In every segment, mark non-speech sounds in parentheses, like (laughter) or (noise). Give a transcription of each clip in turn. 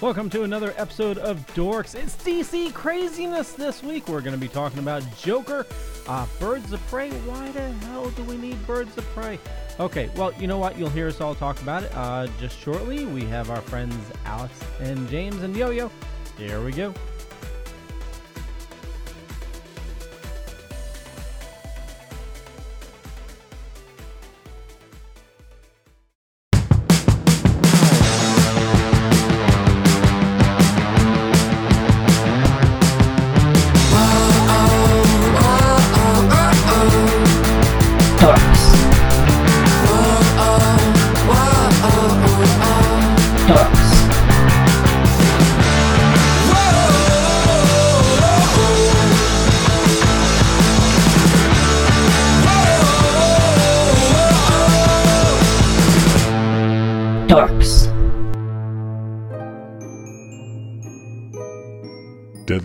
Welcome to another episode of Dorks. It's DC craziness this week. We're going to be talking about Joker, uh, Birds of Prey. Why the hell do we need Birds of Prey? Okay, well, you know what? You'll hear us all talk about it uh, just shortly. We have our friends Alex and James and Yo Yo. Here we go.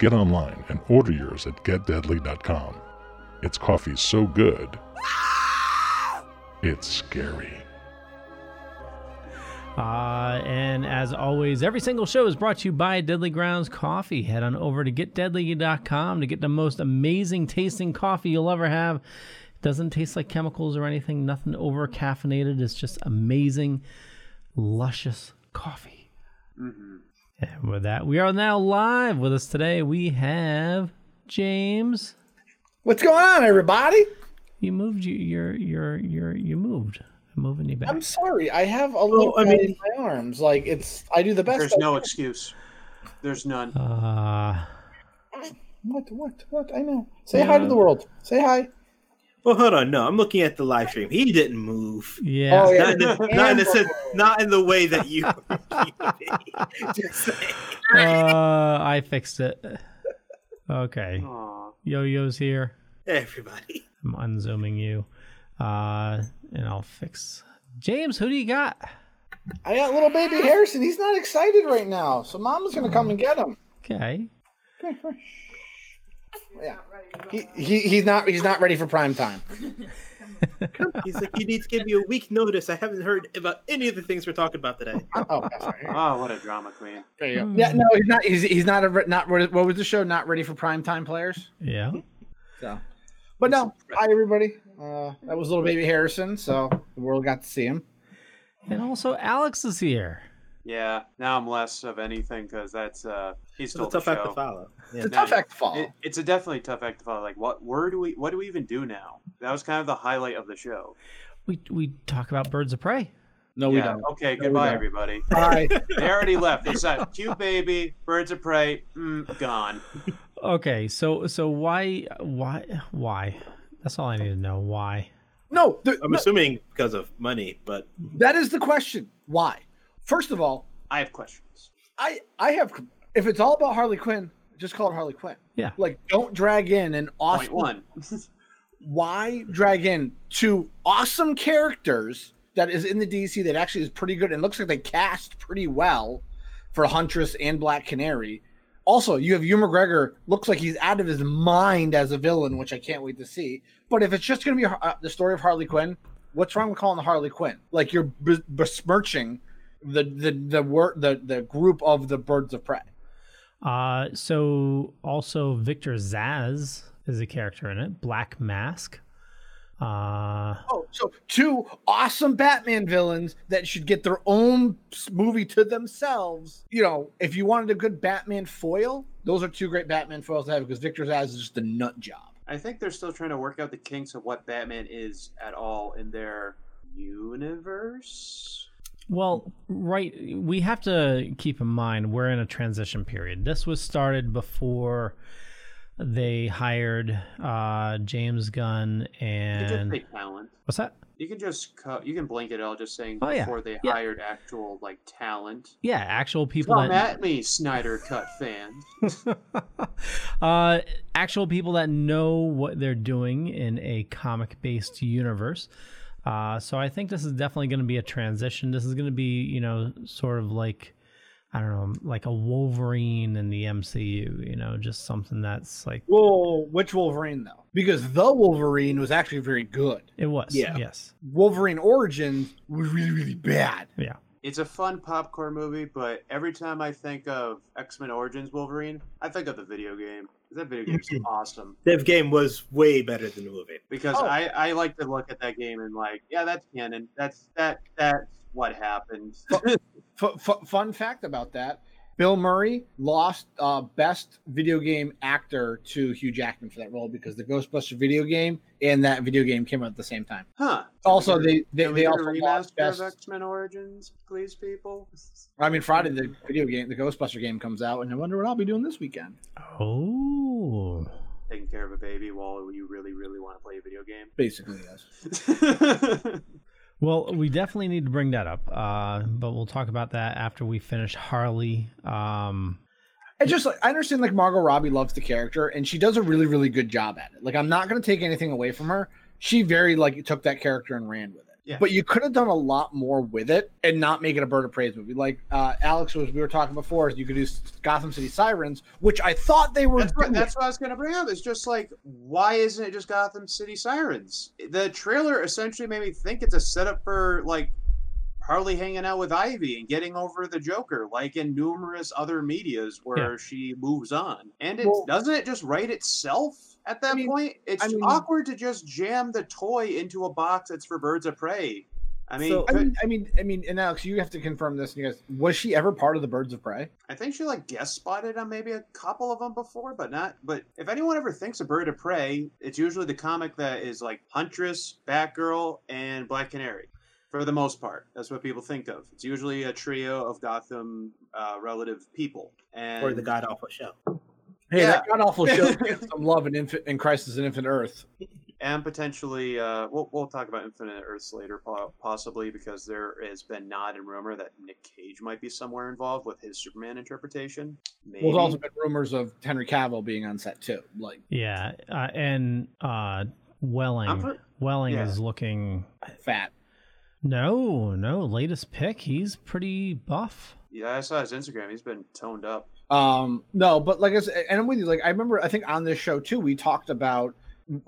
get online and order yours at getdeadly.com. It's coffee so good, it's scary. Uh, and as always, every single show is brought to you by Deadly Grounds Coffee. Head on over to getdeadly.com to get the most amazing tasting coffee you'll ever have. It doesn't taste like chemicals or anything, nothing over caffeinated. It's just amazing, luscious coffee. And with that, we are now live with us today. We have James. What's going on, everybody? You moved you you're you're you're you moved. I'm moving you back. I'm sorry. I have a little I I mean- in my arms. Like it's. I do the best. There's I no can. excuse. There's none. Uh What? What? What? I know. Say hi to the world. Say hi. Well, hold on. No, I'm looking at the live stream. He didn't move. yeah. Oh, yeah. Not, in the, (laughs) not, in the sense, (laughs) not in the way that you. (laughs) Uh, I fixed it. Okay. Aw. Yo-Yo's here. Everybody. I'm unzooming you. Uh, and I'll fix James, who do you got? I got little baby Harrison. He's not excited right now, so Mama's gonna come and get him. Okay. Yeah. He, he he's not he's not ready for prime time. (laughs) He's like, you need to give me a week notice. I haven't heard about any of the things we're talking about today. (laughs) Oh, that's. Oh, what a drama queen. There you go. Yeah, no, he's not. He's, he's not a not. What was the show? Not ready for prime time players. Yeah. So, but no. Hi everybody. Uh, that was little baby Harrison. So the world got to see him. And also Alex is here. Yeah, now I'm less of anything because that's uh he's It's still a tough the act to follow. Yeah. It's a No, tough act to follow. It, it's a definitely tough act to follow. Like, what where do we what do we even do now? That was kind of the highlight of the show. We we talk about birds of prey. no, we don't. Okay. we Goodbye, don't. everybody. (laughs) Bye. They already left. They said, "Cute baby, birds of prey, mm, gone." Okay, so so why why why? That's all I need to know. Why? no, I'm no, assuming because of money, but that is the question. Why? First of all, I have questions. I I have if it's all about Harley Quinn, just call it Harley Quinn. Yeah. Like don't drag in an awesome Point one. (laughs) why drag in two awesome characters that is in the DC that actually is pretty good and looks like they cast pretty well for Huntress and Black Canary. Also, you have Ewan McGregor looks like he's out of his mind as a villain, which I can't wait to see. But if it's just going to be uh, the story of Harley Quinn, what's wrong with calling it Harley Quinn? Like you're be- besmirching the the the wor- the the group of the Birds of Prey. Uh, so also Victor Zsasz is a character in it. Black Mask. Uh, Oh, so two awesome Batman villains that should get their own movie to themselves. You know, if you wanted a good Batman foil, those are two great Batman foils to have because Victor Zsasz is just a nut job. I think they're still trying to work out the kinks of what Batman is at all in their universe. Well, right. We have to keep in mind we're in a transition period. This was started before they hired uh, James Gunn You just and say talent. what's that? You can just cut. You can blanket out just saying Oh, yeah. before they Yeah. hired actual like talent. Yeah, actual people Come that at me, Snyder Cut fans. (laughs) uh, actual people that know what they're doing in a comic-based universe. Uh, so I think this is definitely going to be a transition. This is going to be, you know, sort of like I don't know, like a Wolverine in the MCU. You know, just something that's like Well, which Wolverine though? Because the Wolverine was actually very good. it was. Yeah. Yes. Wolverine Origins was really, really bad. Yeah. It's a fun popcorn movie, but every time I think of X Men Origins Wolverine, I think of the video game. That video game's awesome That game was way better than the movie. because Oh. I, I like to look at that game and like, yeah, that's canon. That's that that's what happened. F- (laughs) f- fun fact about that: Bill Murray lost uh, Best Video Game Actor to Hugh Jackman for that role because the Ghostbuster video game and that video game came out at the same time. huh? Also, they they, Can we they also lost Best. of X Men Origins, please, people. I mean, Friday the video game, the Ghostbuster game comes out, and I wonder what I'll be doing this weekend. Oh. Taking care of a baby while you really, really want to play a video game. Basically, yes. (laughs) Well, we definitely need to bring that up, uh, but we'll talk about that after we finish Harley. Um, It's just like I understand like Margot Robbie loves the character and she does a really really good job at it. Like I'm not to take anything away from her. She very like took that character and ran with it. Yeah. But you could have done a lot more with it and not make it a Birds of Prey movie. Like uh, Alex was we were talking before, you could do Gotham City Sirens, which I thought they were That's what, doing. that's what I was going to bring up. It's just like, why isn't it just Gotham City Sirens? The trailer essentially made me think it's a setup for like Harley hanging out with Ivy and getting over the Joker, like in numerous other medias where she moves on. And it Well- doesn't it just write itself at that I mean- point? It's I mean- awkward to just jam the toy into a box that's for birds of prey. I mean, So- I mean, I mean, I mean, and Alex, you have to confirm this. You guys, was she ever part of the Birds of Prey? I think she like guest spotted on maybe a couple of them before, but not. But if anyone ever thinks of Bird of Prey, it's usually the comic that is like Huntress, Batgirl, and Black Canary. For the most part, that's what people think of. It's usually a trio of Gotham uh, relative people, and Or the God Awful Show. Hey, Yeah. that god awful show (laughs) gets some love in Infant in Crisis in Infinite Earth. and potentially uh, we'll we'll talk about Infinite Earths later, po- possibly because there has been nod and rumor that Nick Cage might be somewhere involved with his Superman interpretation. Maybe. Well, there's also been rumors of Henry Cavill being on set too. Like yeah, uh, and uh, Welling. I'm Welling yeah. is looking. fat. No, no, latest pick. He's pretty buff. yeah, I saw his Instagram. He's been toned up. Um, no, but like I said, and I'm with you. Like I remember, I think on this show too, we talked about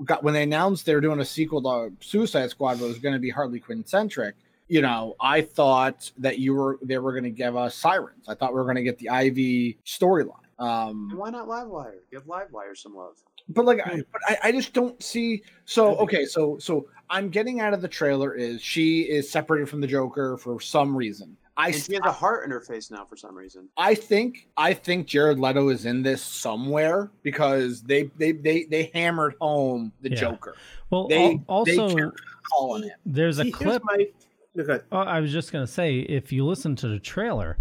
got when they announced they were doing a sequel to Suicide Squad, but it was going to be Harley Quinn centric. You know, I thought that you were they were going to give us sirens. I thought we were going to get the Ivy storyline. And Um, why not Livewire? Give Livewire some love. but like, I, but I, I just don't see. So okay, so so I'm getting out of the trailer is she is separated from the Joker for some reason. I And she has a heart in her face now for some reason. I think I think Jared Leto is in this somewhere because they they they they hammered home the Yeah. Joker, Well, They- al- they also can't calling it. there's a here's clip. my- okay. Oh, I was just gonna say, if you listen to the trailer,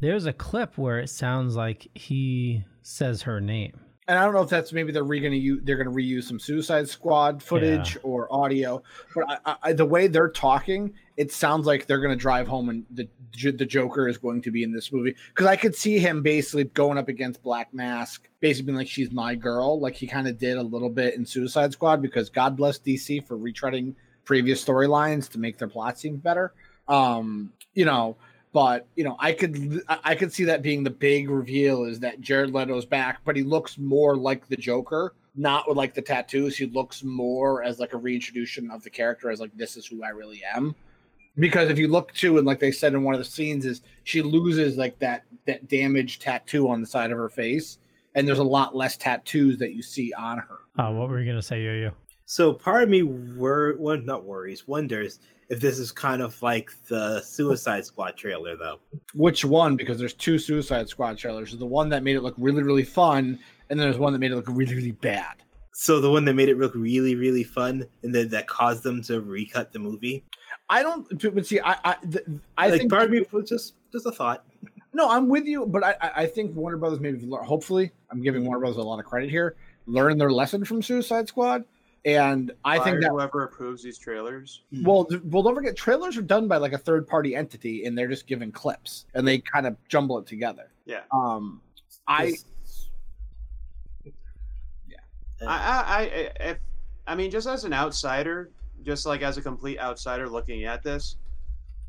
there's a clip where it sounds like he says her name. And I don't know if that's maybe they're re gonna use they're gonna reuse some Suicide Squad footage or audio, but I, I, the way they're talking, it sounds like they're gonna drive home and the the Joker is going to be in this movie. Because I could see him basically going up against Black Mask, basically being like she's my girl, like he kind of did a little bit in Suicide Squad because God bless DC for retreading previous storylines to make their plot seem better. Um, you know, but you know, I could I I could see that being the big reveal is that Jared Leto's back, but he looks more like the Joker, not with like the tattoos. He looks more as like a reintroduction of the character as like this is who I really am. Because if you look too, and like they said in one of the scenes, is she loses like that that damaged tattoo on the side of her face, and there's a lot less tattoos that you see on her. Uh, what were you gonna say, Yo-Yo? So part of me were well, not worries, wonders if this is kind of like the Suicide Squad trailer, though. Which one? Because there's two Suicide Squad trailers. There's the one that made it look really really fun, and then there's one that made it look really really bad. So the one that made it look really, really fun, and then that caused them to recut the movie. I don't. But see, I I, I like think part of me was just just a thought. no, I'm with you, but I I- I think Warner Brothers maybe hopefully I'm giving Warner Brothers a lot of credit here. learned their lesson from Suicide Squad. And I Fire think that whoever approves these trailers. well, th- well, don't forget trailers are done by like a third party entity, and they're just given clips, and they kind of jumble it together. Yeah. Um, I Yeah. I, I, I, if, I mean, just as an outsider, just like as a complete outsider looking at this,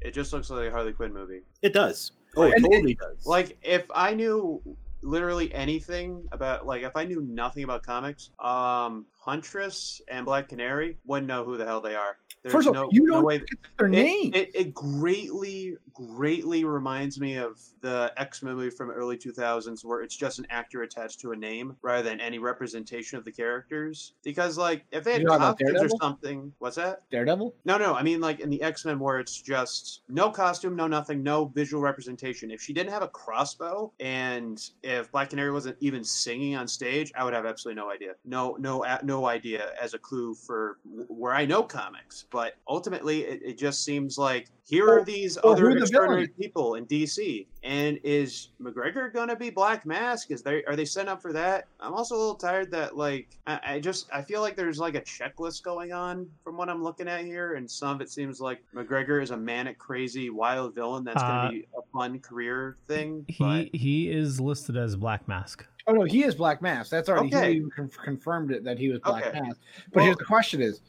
it just looks like a Harley Quinn movie. It does. Oh, it And it- totally does. Like, if I knew literally anything about, like, if I knew nothing about comics, um, Huntress and Black Canary wouldn't know who the hell they are. There's first of no, all, you don't way. their name. It, it, it greatly, greatly reminds me of the X Men movie from early 2000s, where it's just an actor attached to a name rather than any representation of the characters. Because, like, if they had You're talking about costumes or something, what's that? Daredevil. No, no, I mean like in the X Men where it's just no costume, no nothing, no visual representation. If she didn't have a crossbow and if Black Canary wasn't even singing on stage, I would have absolutely no idea. No, no, no idea as a clue for where I know comics. But ultimately, it, it just seems like here Or- are these or other who the extraordinary villain people in DC, and is McGregor gonna be Black Mask? Is they are they set up for that? I'm also a little tired that like I, I just I feel like there's like a checklist going on from what I'm looking at here, and some of it seems like McGregor is a manic, crazy, wild villain that's Uh, gonna be a fun career thing. He but he is listed as Black Mask. Oh no, he is Black Mask. That's already Okay. he even con- confirmed it that he was Black Okay. Mask. But here's the question: Is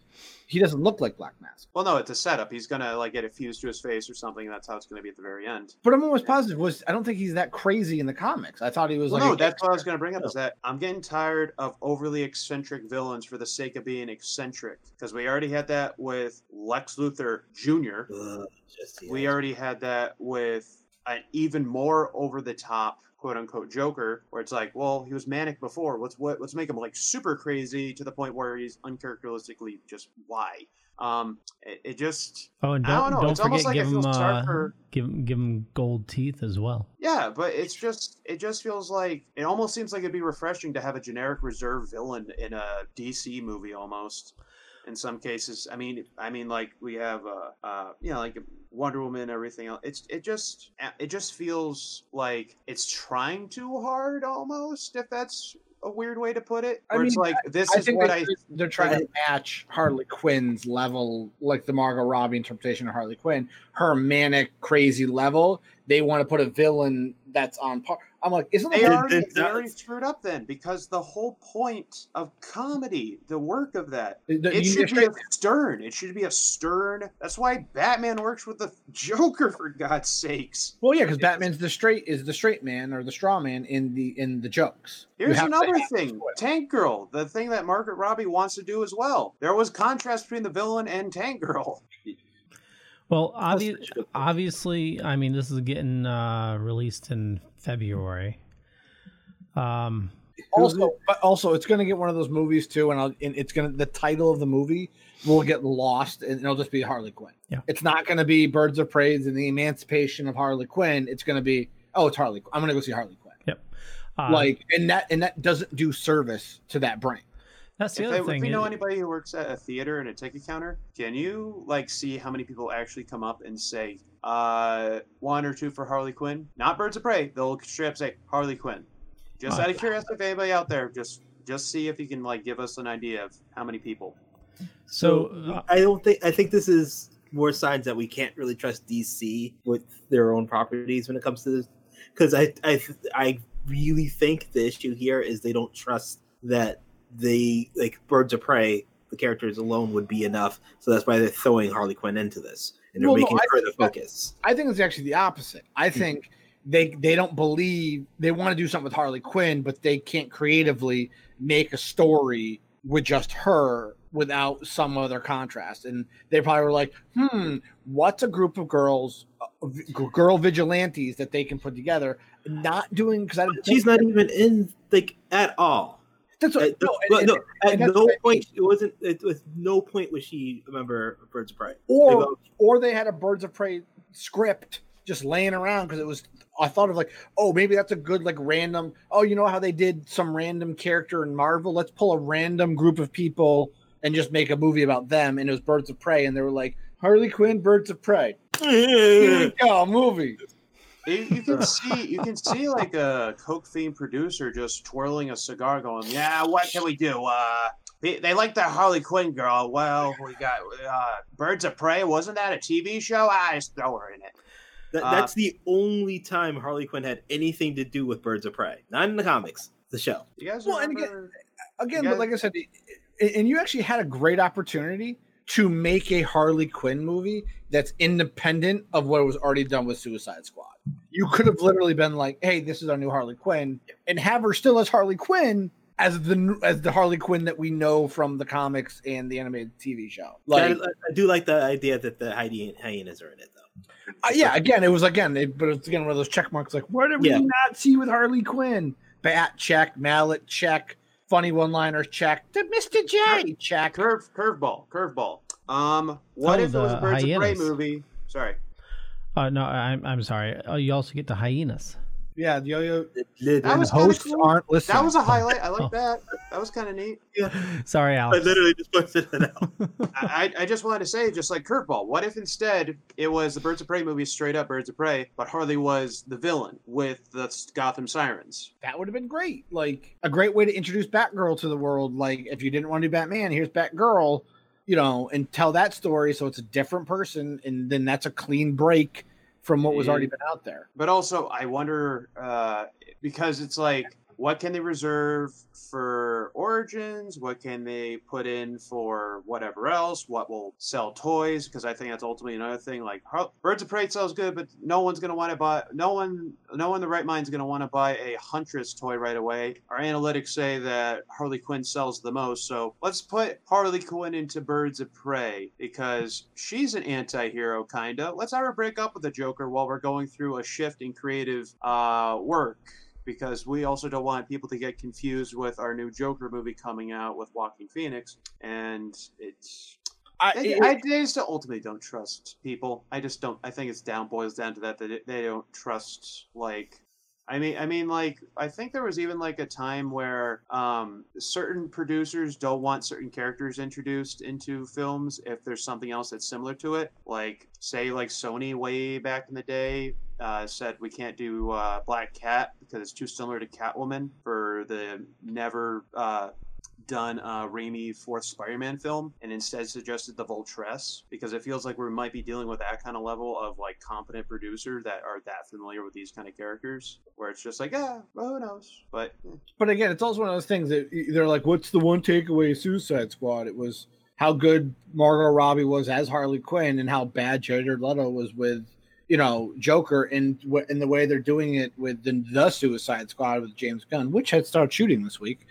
he doesn't look like Black Mask? well, no, it's a setup. He's gonna like get it fused to his face or something. And that's how it's gonna be at the very end. But I'm almost positive was I don't think he's that crazy in the comics. I thought he was Well, like no, that's what I was going to bring up is that I'm getting tired of overly eccentric villains for the sake of being eccentric because we already had that with Lex Luthor Jr. Ugh, just. We already had that with an even more over the top quote unquote Joker, where it's like, well, he was manic before. Let's what let's make him like super crazy to the point where he's uncharacteristically just why. Um, it, it just Oh, and don't don't know, don't, it's forget like give him uh, for- give him give him gold teeth as well. Yeah, but it's just it just feels like it almost seems like it'd be refreshing to have a generic reserve villain in a DC movie almost. In some cases, I mean, I mean, like we have, uh, uh, you know, like Wonder Woman, and everything else. It's it just it just feels like it's trying too hard, almost. If that's a weird way to put it, I where it's like this I is what they, I they're trying to match Harley Quinn's level, like the Margot Robbie interpretation of Harley Quinn, her manic, crazy level. They want to put a villain that's on par. I'm like, isn't They already, it they already screwed up then because the whole point of comedy, the work of that, the- it should be a stern. It should be a stern. That's why Batman works with the (laughs) Joker for God's sakes. well, yeah, because Batman's the straight is the straight man or the straw man in the in the jokes. Here's another thing. Tank Girl, the thing that Margaret Robbie wants to do as well. There was contrast between the villain and Tank Girl. (laughs) Well, obvi- such a good point. obviously, I mean, this is getting uh, released in February. Um, Also, but also, it's going to get one of those movies too, and, I'll, and it's going to the title of the movie will get lost, and it'll just be Harley Quinn. Yeah. it's not going to be Birds of Prey and the Emancipation of Harley Quinn. It's going to be oh, it's Harley. I'm going to go see Harley Quinn. yep. Uh, like, and that and that doesn't do service to that brand. That's the If, other I, if thing. we know anybody who works at a theater and a ticket counter, can you like see how many people actually come up and say uh, one or two for Harley Quinn? Not Birds of Prey. They'll straight up say Harley Quinn. Just Oh, out of curiosity, if anybody out there, just just see if you can like give us an idea of how many people. so uh, I don't think I think this is more signs that we can't really trust DC with their own properties when it comes to this. Because I, I I really think the issue here is they don't trust that they like Birds of Prey, the characters alone would be enough. So that's why they're throwing Harley Quinn into this and they're Well, making I her the focus. I think it's actually the opposite. I think they they don't believe they want to do something with Harley Quinn, but they can't creatively make a story with just her without some other contrast. And they probably were like, "Hmm, what's a group of girls, uh, v- girl vigilantes that they can put together?" Not doing because She's not even in like at all. That's what, At, no, no, and- no, and- at no point it wasn't. It was no point was she a member of Birds of Prey. or or they had a Birds of Prey script just laying around because it was. I thought of like, oh, maybe that's a good like random. Oh, you know how they did some random character in Marvel? Let's pull a random group of people and just make a movie about them. And it was Birds of Prey, and they were like Harley Quinn, Birds of Prey. Here we (laughs) go, movie. You, you can see you can see like a coke themed producer just twirling a cigar, going, "Yeah, what can we do? Uh, they, they like that Harley Quinn girl. Well, we got uh, Birds of Prey. Wasn't that a TV show? I just throw her in it. That, Uh, that's the only time Harley Quinn had anything to do with Birds of Prey. Not in the comics, the show. You guys Well, and again- Again, You but guys- like I said, i- and you actually had a great opportunity to make a Harley Quinn movie that's independent of what was already done with Suicide Squad. You could have literally been like, "Hey, this is our new Harley Quinn," and have her still as Harley Quinn as the as the Harley Quinn that we know from the comics and the animated TV show. I, Like, I do like the idea that the hyena- hyenas are in it, though. uh, yeah, again, it was again, it, but it's again one of those check marks. Like, what did we Yeah. not see with Harley Quinn? Bat check, mallet check, funny one liner check, to Mr. J check. Curve curveball, curveball. Um, what Oh, if it was a the Birds of Prey movie? Sorry, Uh, no, I'm I'm sorry. Oh, you also get the hyenas. Yeah, the yo-yo That was and kinda hosts cool. aren't listening. that was a highlight. I like (laughs) Oh. that. That was kind of neat. Yeah. (laughs) Sorry, Alex. I literally just posted it out. (laughs) I, I I just wanted to say, just like curveball, what if instead it was the Birds of Prey movie, straight up Birds of Prey, but Harley was the villain with the Gotham Sirens? that would have been great. Like a great way to introduce Batgirl to the world. Like if you didn't want to do Batman, here's Batgirl, you know, and tell that story so it's a different person, and then that's a clean break from what was already been out there. But also, I wonder uh, because it's like, what can they reserve for Origins? What can they put in for whatever else? What will sell toys? Because I think that's ultimately another thing. Like Birds of Prey sells good, but no one's gonna want to buy. No one, no one in the right mind is gonna want to buy a Huntress toy right away. Our analytics say that Harley Quinn sells the most, so let's put Harley Quinn into Birds of Prey because she's an anti-hero kinda. Let's have her break up with the Joker while we're going through a shift in creative uh, work because we also don't want people to get confused with our new Joker movie coming out with Joaquin Phoenix, and it's. I, I, it- I, I just ultimately don't trust people. I just don't. I think it's down boils down to that that they don't trust like. I mean, I mean, like, I think there was even like a time where um, certain producers don't want certain characters introduced into films if there's something else that's similar to it. Like, say, like Sony way back in the day uh, said we can't do uh, Black Cat because it's too similar to Catwoman for the never uh, done uh, Raimi fourth Spider-Man film, and instead suggested the Vulturess because it feels like we might be dealing with that kind of level of like competent producer that are that familiar with these kind of characters, where it's just like, ah, well, who knows? But but again, it's also one of those things that they're like, "What's the one takeaway Suicide Squad?" It was how good Margot Robbie was as Harley Quinn, and how bad Jared Leto was with, you know, Joker, and in the way they're doing it with the, the Suicide Squad with James Gunn, which had started shooting this week.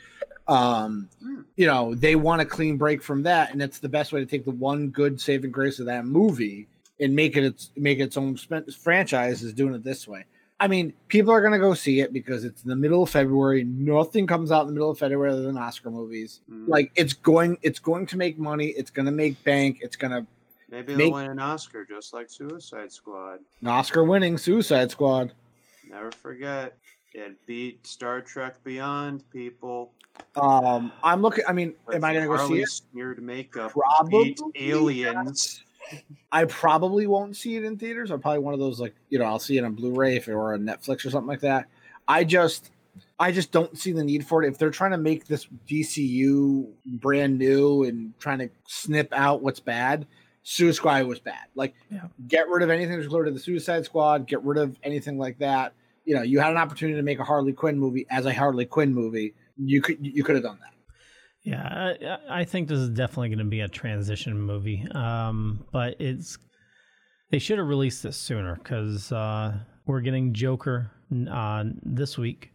Um, Hmm. you know, they want a clean break from that, and it's the best way to take the one good saving grace of that movie and make it its make its own sp- franchise is doing it this way. I mean, people are gonna go see it because it's in the middle of February. Nothing comes out in the middle of February other than Oscar movies. mm, Like it's going, it's going to make money. It's gonna make bank. It's gonna maybe they'll make- win an Oscar just like Suicide Squad. an Oscar-winning Suicide Squad. Never forget, it beat Star Trek Beyond. People. Um, I'm looking. I mean, with am I gonna go see Harley it? Smeared makeup. Probably. Beat aliens. I probably won't see it in theaters. I'm probably one of those like you know I'll see it on Blu-ray if it were on Netflix or something like that. I just I just don't see the need for it. If they're trying to make this DCU brand new and trying to snip out what's bad, Suicide Squad was bad. Like Yeah. get rid of anything that's related to the Suicide Squad, get rid of anything like that. You know, you had an opportunity to make a Harley Quinn movie as a Harley Quinn movie. You could you could have done that. Yeah, I, I think this is definitely going to be a transition movie. Um, but it's they should have released this sooner because uh, we're getting Joker uh, this week.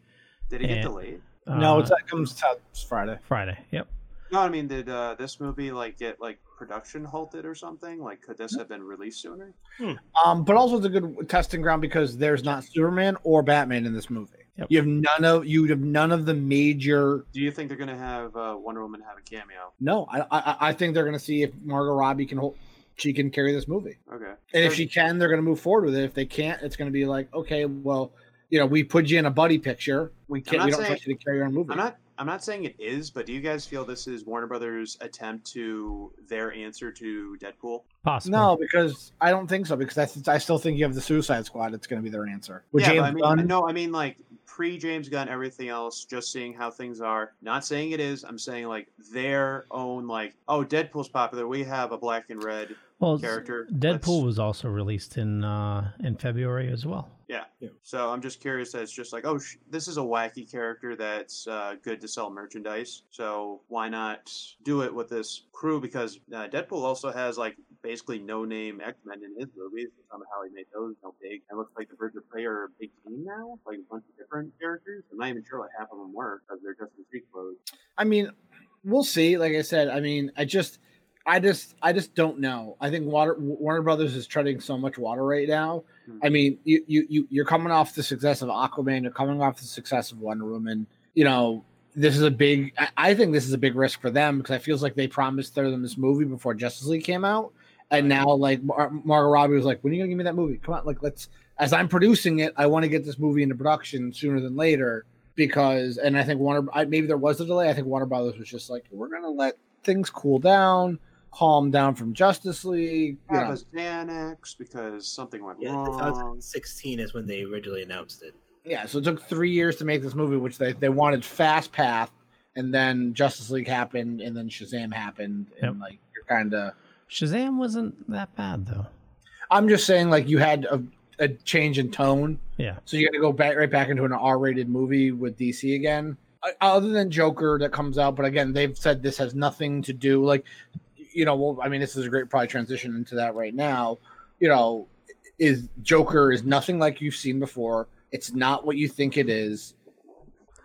Did it get And- delayed? no, Uh, it's that comes out Friday. Friday. Yep. No, I mean, did uh, this movie like get like production halted or something? Like, could this have been released sooner? Um, but also it's a good testing ground because there's not Superman or Batman in this movie. Yep. You have none of you have none of the major. Do you think they're gonna have uh, Wonder Woman have a cameo? No, I I, I think they're going to see if Margot Robbie can hold. She can carry this movie, Okay. and if she can, they're going to move forward with it. If they can't, it's going to be like, okay, well, you know, we put you in a buddy picture. We can't. We don't saying- trust you to carry our movie. I'm not. I'm not saying it is, but do you guys feel this is Warner Brothers' attempt to their answer to Deadpool? Possible. No, because I don't think so. Because that's, I still think you have the Suicide Squad. It's going to be their answer. With yeah, James I mean, Gunn, no, I mean like pre James Gunn, everything else, just seeing how things are. Not saying it is. I'm saying like their own like, oh, Deadpool's popular. We have a black and red well, character. Deadpool Let's- was also released in uh, in February as well. Yeah. Yeah. So I'm just curious that it's just like, oh, sh- this is a wacky character that's uh, good to sell merchandise. So why not do it with this crew? Because uh, Deadpool also has like basically no name X Men in his movies. Somehow he made those no big. It looks like the Birds of Prey are a big team now, like a bunch of different characters. I'm not even sure what half of them were because they're just in street clothes. I mean, we'll see. Like I said, I mean, I just, I just, I just don't know. I think Water, Warner Brothers is treading so much water right now. Hmm. I mean, you, you, you, you're coming off the success of Aquaman. You're coming off the success of Wonder Woman. You know, this is a big. I, I think this is a big risk for them because it feels like they promised them this movie before Justice League came out, and now like Mar- Margot Robbie was like, "When are you gonna give me that movie? Come on, like let's." As I'm producing it, I want to get this movie into production sooner than later because, and I think Warner, I, maybe there was a delay. I think Warner Brothers was just like, we're gonna let things cool down, calm down from Justice League. You Have know. a Xanax because something went Yeah, wrong. 2016 is when they originally announced it. Yeah, so it took three years to make this movie, which they, they wanted fast path, and then Justice League happened, and then Shazam happened, and Yep. like you're kind of. Shazam wasn't that bad though. I'm just saying, like you had a, a change in tone, Yeah. so you got to go back right back into an R-rated movie with DC again. Uh, Other than Joker that comes out, but again, they've said this has nothing to do like, you know, well, I mean, this is a great probably transition into that right now. You know, is Joker is nothing like you've seen before. It's not what you think it is.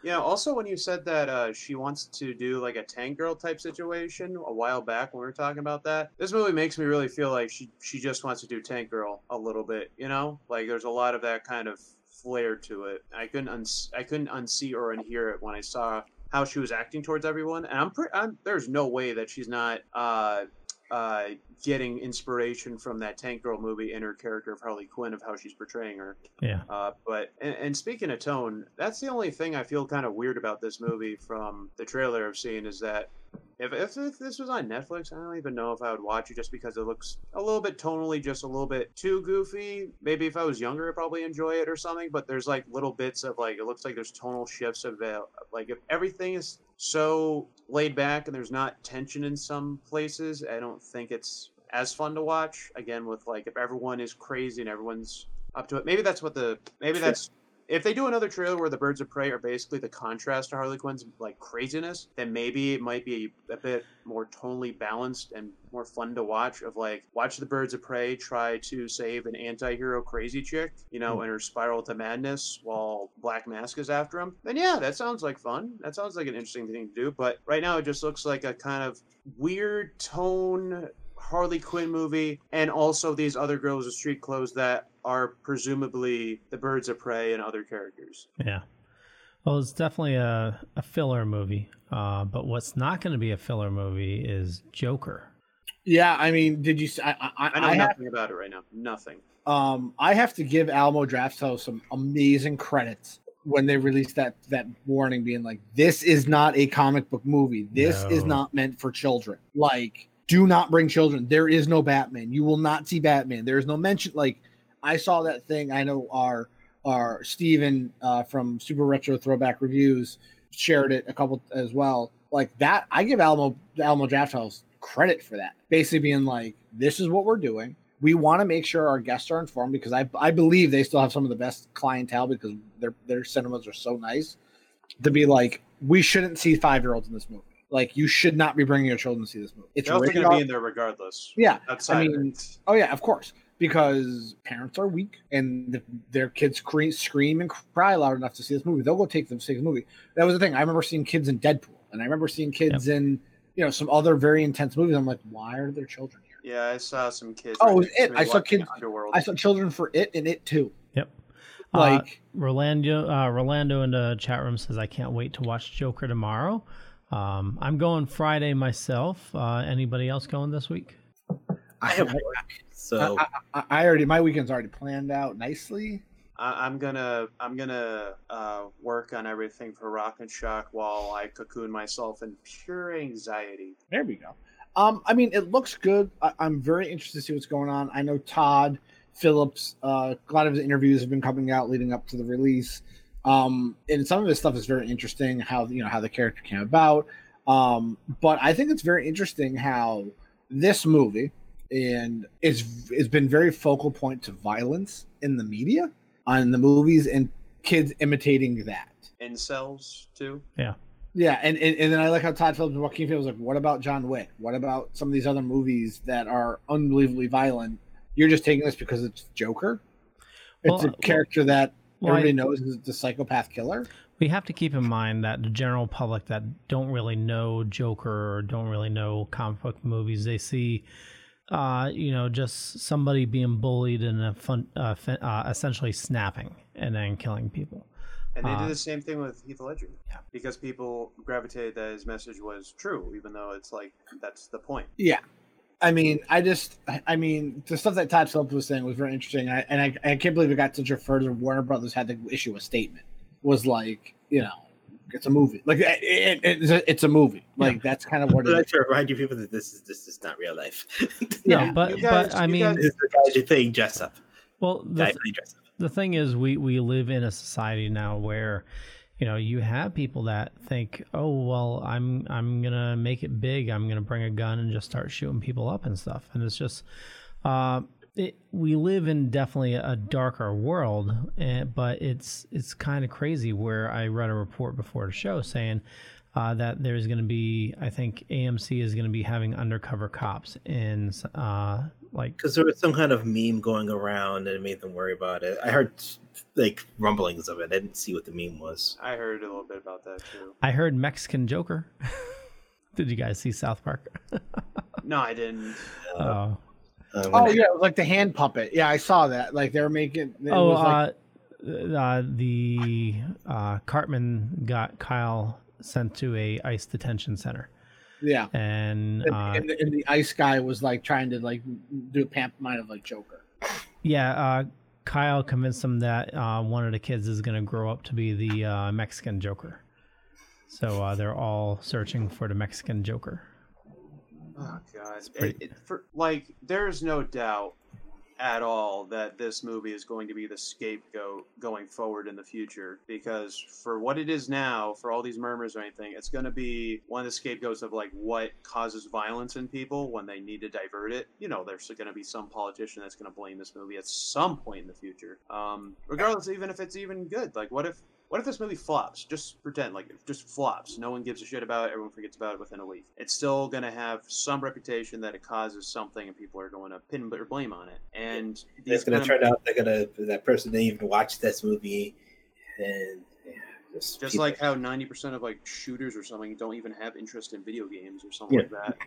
Yeah. Also, when you said that uh, she wants to do like a tank girl type situation a while back when we were talking about that, this movie makes me really feel like she she just wants to do tank girl a little bit. You know, like there's a lot of that kind of flair to it. I couldn't I couldn't unsee or unhear it when I saw how she was acting towards everyone, and I'm pretty. There's no way that she's not. Uh, uh, getting inspiration from that Tank Girl movie and her character of Harley Quinn of how she's portraying her. Yeah. Uh, but and, and speaking of tone, that's the only thing I feel kind of weird about this movie from the trailer I've seen is that if, if, if this was on Netflix, I don't even know if I would watch it just because it looks a little bit tonally just a little bit too goofy. Maybe if I was younger, I'd probably enjoy it or something. But there's like little bits of like it looks like there's tonal shifts of uh, like if everything is so laid back and there's not tension in some places, I don't think it's as fun to watch. Again, with like if everyone is crazy and everyone's up to it, maybe that's what the maybe that's if they do another trailer where the birds of prey are basically the contrast to Harley Quinn's like craziness, then maybe it might be a bit more tonally balanced and more fun to watch. Of like, watch the birds of prey try to save an anti-hero crazy chick, you know, hmm. in her spiral to madness while Black Mask is after him. Then yeah, that sounds like fun. That sounds like an interesting thing to do. But right now, it just looks like a kind of weird tone Harley Quinn movie, and also these other girls with street clothes that are presumably the birds of prey and other characters. Yeah. Well, it's definitely a, a filler movie. Uh, but what's not going to be a filler movie is Joker. Yeah, I mean, did you? I know I have nothing about it right now. Nothing. um I have to give Alamo Drafthouse some amazing credits when they released that that warning, being like, "This is not a comic book movie. This is not meant for children. Like, do not bring children. There is no Batman. You will not see Batman. There is no mention. Like, I saw that thing. I know our our Steven uh, from Super Retro Throwback Reviews shared it a couple as well. Like that, I give Alamo the Alamo Drafthouse credit for that. Basically, being like, "This is what we're doing." we want to make sure our guests are informed because I, I believe they still have some of the best clientele because their their cinemas are so nice to be like we shouldn't see five year olds in this movie. Like you should not be bringing your children to see this movie. It's They're also going to be in there regardless. Yeah, that's I mean, oh yeah, of course, because parents are weak and the, their kids scream, scream and cry loud enough to see this movie. They'll go take them to see this movie. That was the thing. I remember seeing kids in Deadpool, and I remember seeing kids in you know some other very intense movies. I'm like, why are there children here? Yeah, I saw some kids. Oh, right it was it. I saw kids- Underworld. I saw children for it and it too. Yep. Uh, Like Rolando, uh, Rolando in the chat room says, I can't wait to watch Joker tomorrow. Um, I'm going Friday myself. Uh, anybody else going this week? I have work, so I, I, I already my weekend's already planned out nicely. I, I'm gonna I'm gonna uh, work on everything for Rock and Shock while I cocoon myself in pure anxiety. There we go. Um, I mean, it looks good. I, I'm very interested to see what's going on. I know Todd Phillips. Uh, a lot of his interviews have been coming out leading up to the release. Um, and some of his stuff is very interesting. How you know how the character came about. Um, but I think it's very interesting how this movie and it's it's been very focal point to violence in the media on the movies and kids imitating that. Incels too. Yeah, Yeah, and, and and then I like how Todd Phillips and Joaquin Phoenix was like, "What about John Wick? What about some of these other movies that are unbelievably violent? You're just taking this because it's Joker. It's Well, a character that well, I- everybody knows is the psychopath killer. We have to keep in mind that the general public that don't really know Joker or don't really know comic book movies, they see, uh, you know, just somebody being bullied and a fun, uh, fe- uh, essentially snapping and then killing people. And they Uh, did the same thing with Heath Ledger. Yeah. Because people gravitated that his message was true, even though it's like that's the point. Yeah. I mean, I just, I- I mean, the stuff that Todd Phillips was saying was very interesting. I, and I, I can't believe it got such a further. Warner Brothers had to issue a statement. Was like, you know, it's a movie. Like it, it, it's, a, it's a movie. Like that's kind of what I'd it like is. to remind you people that this is this is not real life. (laughs) No, Yeah. but guys- but I mean, guys- this is the guys are playing dress up. well, the, Guy th- dress up. the thing is we we live in a society now where you know you have people that think oh well i'm i'm gonna make it big i'm gonna bring a gun and just start shooting people up and stuff and it's just uh it, we live in definitely a darker world and, but it's it's kind of crazy where i read a report before the show saying uh, that there's going to be i think amc is going to be having undercover cops in uh, like Because there was some kind of meme going around and it made them worry about it. I heard like rumblings of it. I didn't see what the meme was. I heard a little bit about that too. I heard Mexican Joker. (laughs) Did you guys see South Park? (laughs) No, I didn't. Oh, Uh, Oh yeah, it was like the hand puppet. Yeah, I saw that. Like they were making. It oh, was like, uh, uh, the uh, Cartman got Kyle sent to a ICE detention center, yeah. and And, uh, and, the, and the ice guy was like trying to like do a pantomime of like Joker. yeah, uh, Kyle convinced him that uh, one of the kids is going to grow up to be the uh, Mexican Joker. So uh, they're all searching for the Mexican Joker. Oh god. It, it, for, like there's no doubt at all that this movie is going to be the scapegoat going forward in the future because for what it is now for all these murmurs or anything it's going to be one of the scapegoats of like what causes violence in people when they need to divert it. You know there's going to be some politician that's going to blame this movie at some point in the future. Um regardless even if it's even good like what if what if this movie flops? Just pretend like it just flops. No one gives a shit about it. Everyone forgets about it within a week. It's still going to have some reputation that it causes something, and people are going to pin or blame on it. And it's gonna of- turn out they're gonna that person didn't even watch this movie, and yeah, just, just like how 90% of like shooters or something don't even have interest in video games or something Yeah. like that.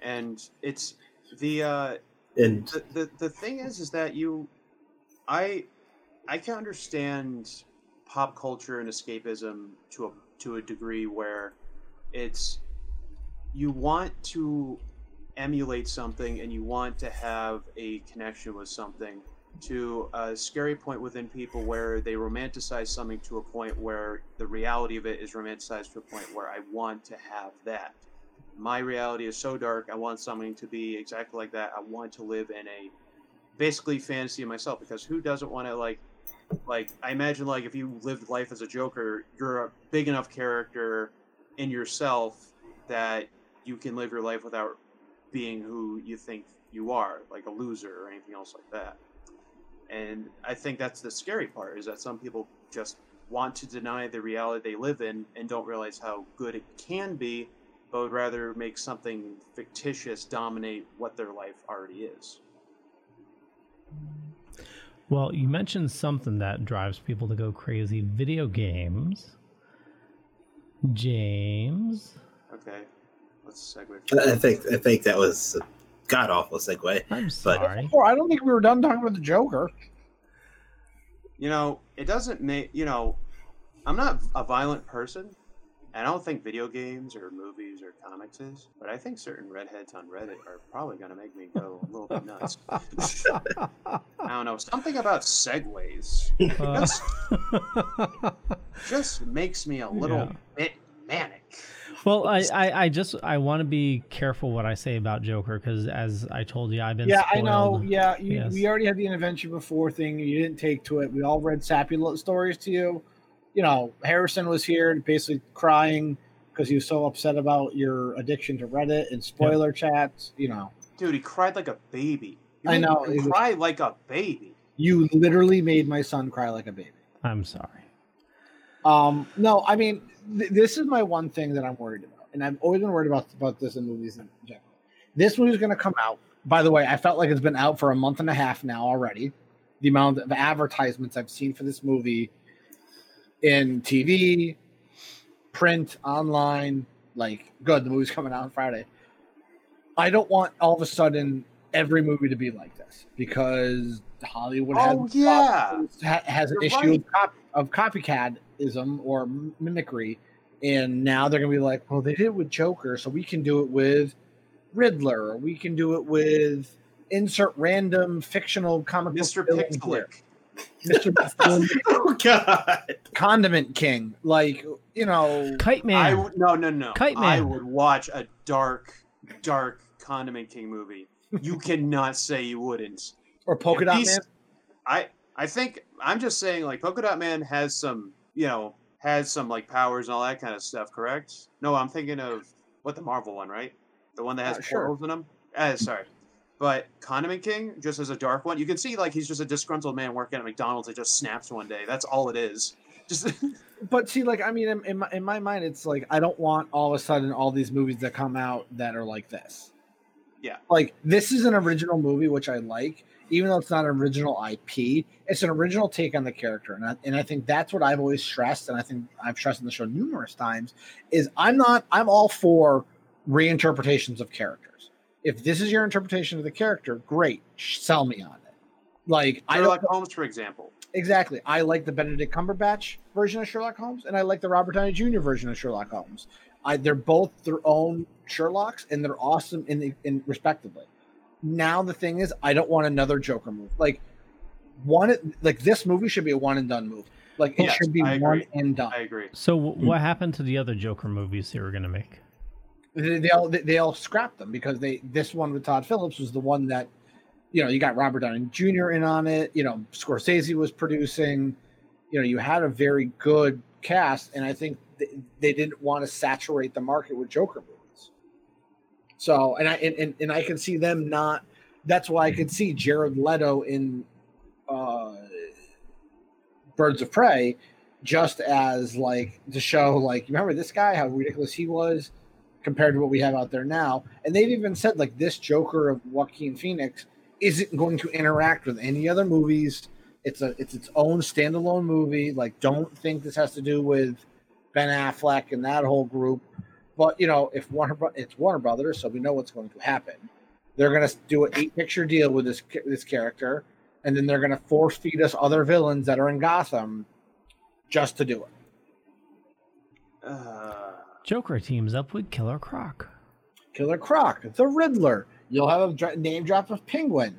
And it's the uh, and the, the the thing is is that you i i can understand pop culture and escapism to a to a degree where it's you want to emulate something and you want to have a connection with something to a scary point within people where they romanticize something to a point where the reality of it is romanticized to a point where I want to have that. My reality is so dark, I want something to be exactly like that. I want to live in a basically fantasy of myself because who doesn't want to like like I imagine like if you lived life as a Joker, you're a big enough character in yourself that you can live your life without being who you think you are, like a loser or anything else like that. And I think that's the scary part is that some people just want to deny the reality they live in and don't realize how good it can be, but would rather make something fictitious dominate what their life already is. Well, you mentioned something that drives people to go crazy video games. James, Okay, let's segue. I think I think that was a god awful segue. I'm sorry. Oh, I don't think we were done talking about the Joker. You know, it doesn't make you know. I'm not a violent person, And I don't think video games or movies or comics is, but I think certain redheads on Reddit are probably going to make me go a little bit nuts. (laughs) I don't know. Something about segues Uh, (laughs) just makes me a little Yeah. bit manic. well, I, I, I just I want to be careful what I say about Joker because as I told you, I've been Yeah, I know. Yeah, you, Yes. we already had the intervention before thing. You didn't take to it. We all read sappy stories to you. You know, Harrison was here basically crying because he was so upset about your addiction to Reddit and spoiler chats. You know, Dude, he cried like a baby. You I know, him it was- like a baby. you literally made my son cry like a baby. I'm sorry. Um, no, I mean, th- this is my one thing that I'm worried about, and I've always been worried about about this in movies in general. This movie movie's going to come out. By the way, I felt like it's been out for a month and a half now already. The amount of advertisements I've seen for this movie in TV, print, online, like, good, the movie's coming out on Friday. I don't want all of a sudden every movie to be like this because Hollywood Oh, has yeah. ha- has an You're issue right. of, cop- of copycatism or mimicry, and now they're gonna be like, well, they did it with Joker, so we can do it with Riddler, or we can do it with insert random fictional comic book Mr. Mxyzptlk. Mr. (laughs) oh God. Condiment King, like you know, Kite Man. w- no no no. Kite Man. I would watch a dark, dark Condiment King movie. You (laughs) cannot say you wouldn't. or Polka Dot Man. I I think I'm just saying like Polka Dot Man has some you know has some like powers and all that kind of stuff. Correct? No, I'm thinking of what the Marvel one, right? The one that has Uh, sure. in them. Uh, sorry. But Condiment King, just as a dark one, you can see like he's just a disgruntled man working at McDonald's that just snaps one day. That's all it is. Just (laughs) But see, like, I mean, in, in my in my mind, it's like I don't want all of a sudden all these movies that come out that are like this. Yeah. Like this is an original movie, which I like, even though it's not an original IP. It's an original take on the character, and I, and I think that's what I've always stressed, and I think I've stressed in the show numerous times. Is I'm not I'm all for reinterpretations of characters. If this is your interpretation of the character, great, sell me on it. Like I don't Sherlock Holmes, for example. Exactly. I like the Benedict Cumberbatch version of Sherlock Holmes, and I like the Robert Downey Jr. version of Sherlock Holmes. I, they're both their own Sherlocks, and they're awesome in, the, in respectively. Now the thing is, I don't want another Joker movie. Like one, like this movie should be a one and done movie. Like it Yes, should be one and done. I agree. So w- what happened to the other Joker movies they were gonna make? They, they all they, all scrapped them because they this one with Todd Phillips was the one that you know you got Robert Downey Jr. in on it. You know Scorsese was producing. You know you had a very good cast, and I think they, they didn't want to saturate the market with Joker movies. So and I and, and, and I can see them not. That's why I could see Jared Leto in uh, Birds of Prey, just as like to show like you remember this guy how ridiculous he was compared to what we have out there now. And they've even said like this Joker of Joaquin Phoenix isn't going to interact with any other movies. It's a it's its own standalone movie. Like don't think this has to do with Ben Affleck and that whole group. But you know, if Warner it's Warner Brothers, so we know what's going to happen. They're going to do an eight picture deal with this this character, and then they're going to force feed us other villains that are in Gotham just to do it. Uh, Joker teams up with Killer Croc. Killer Croc, the Riddler. You'll have a dra- name drop of Penguin.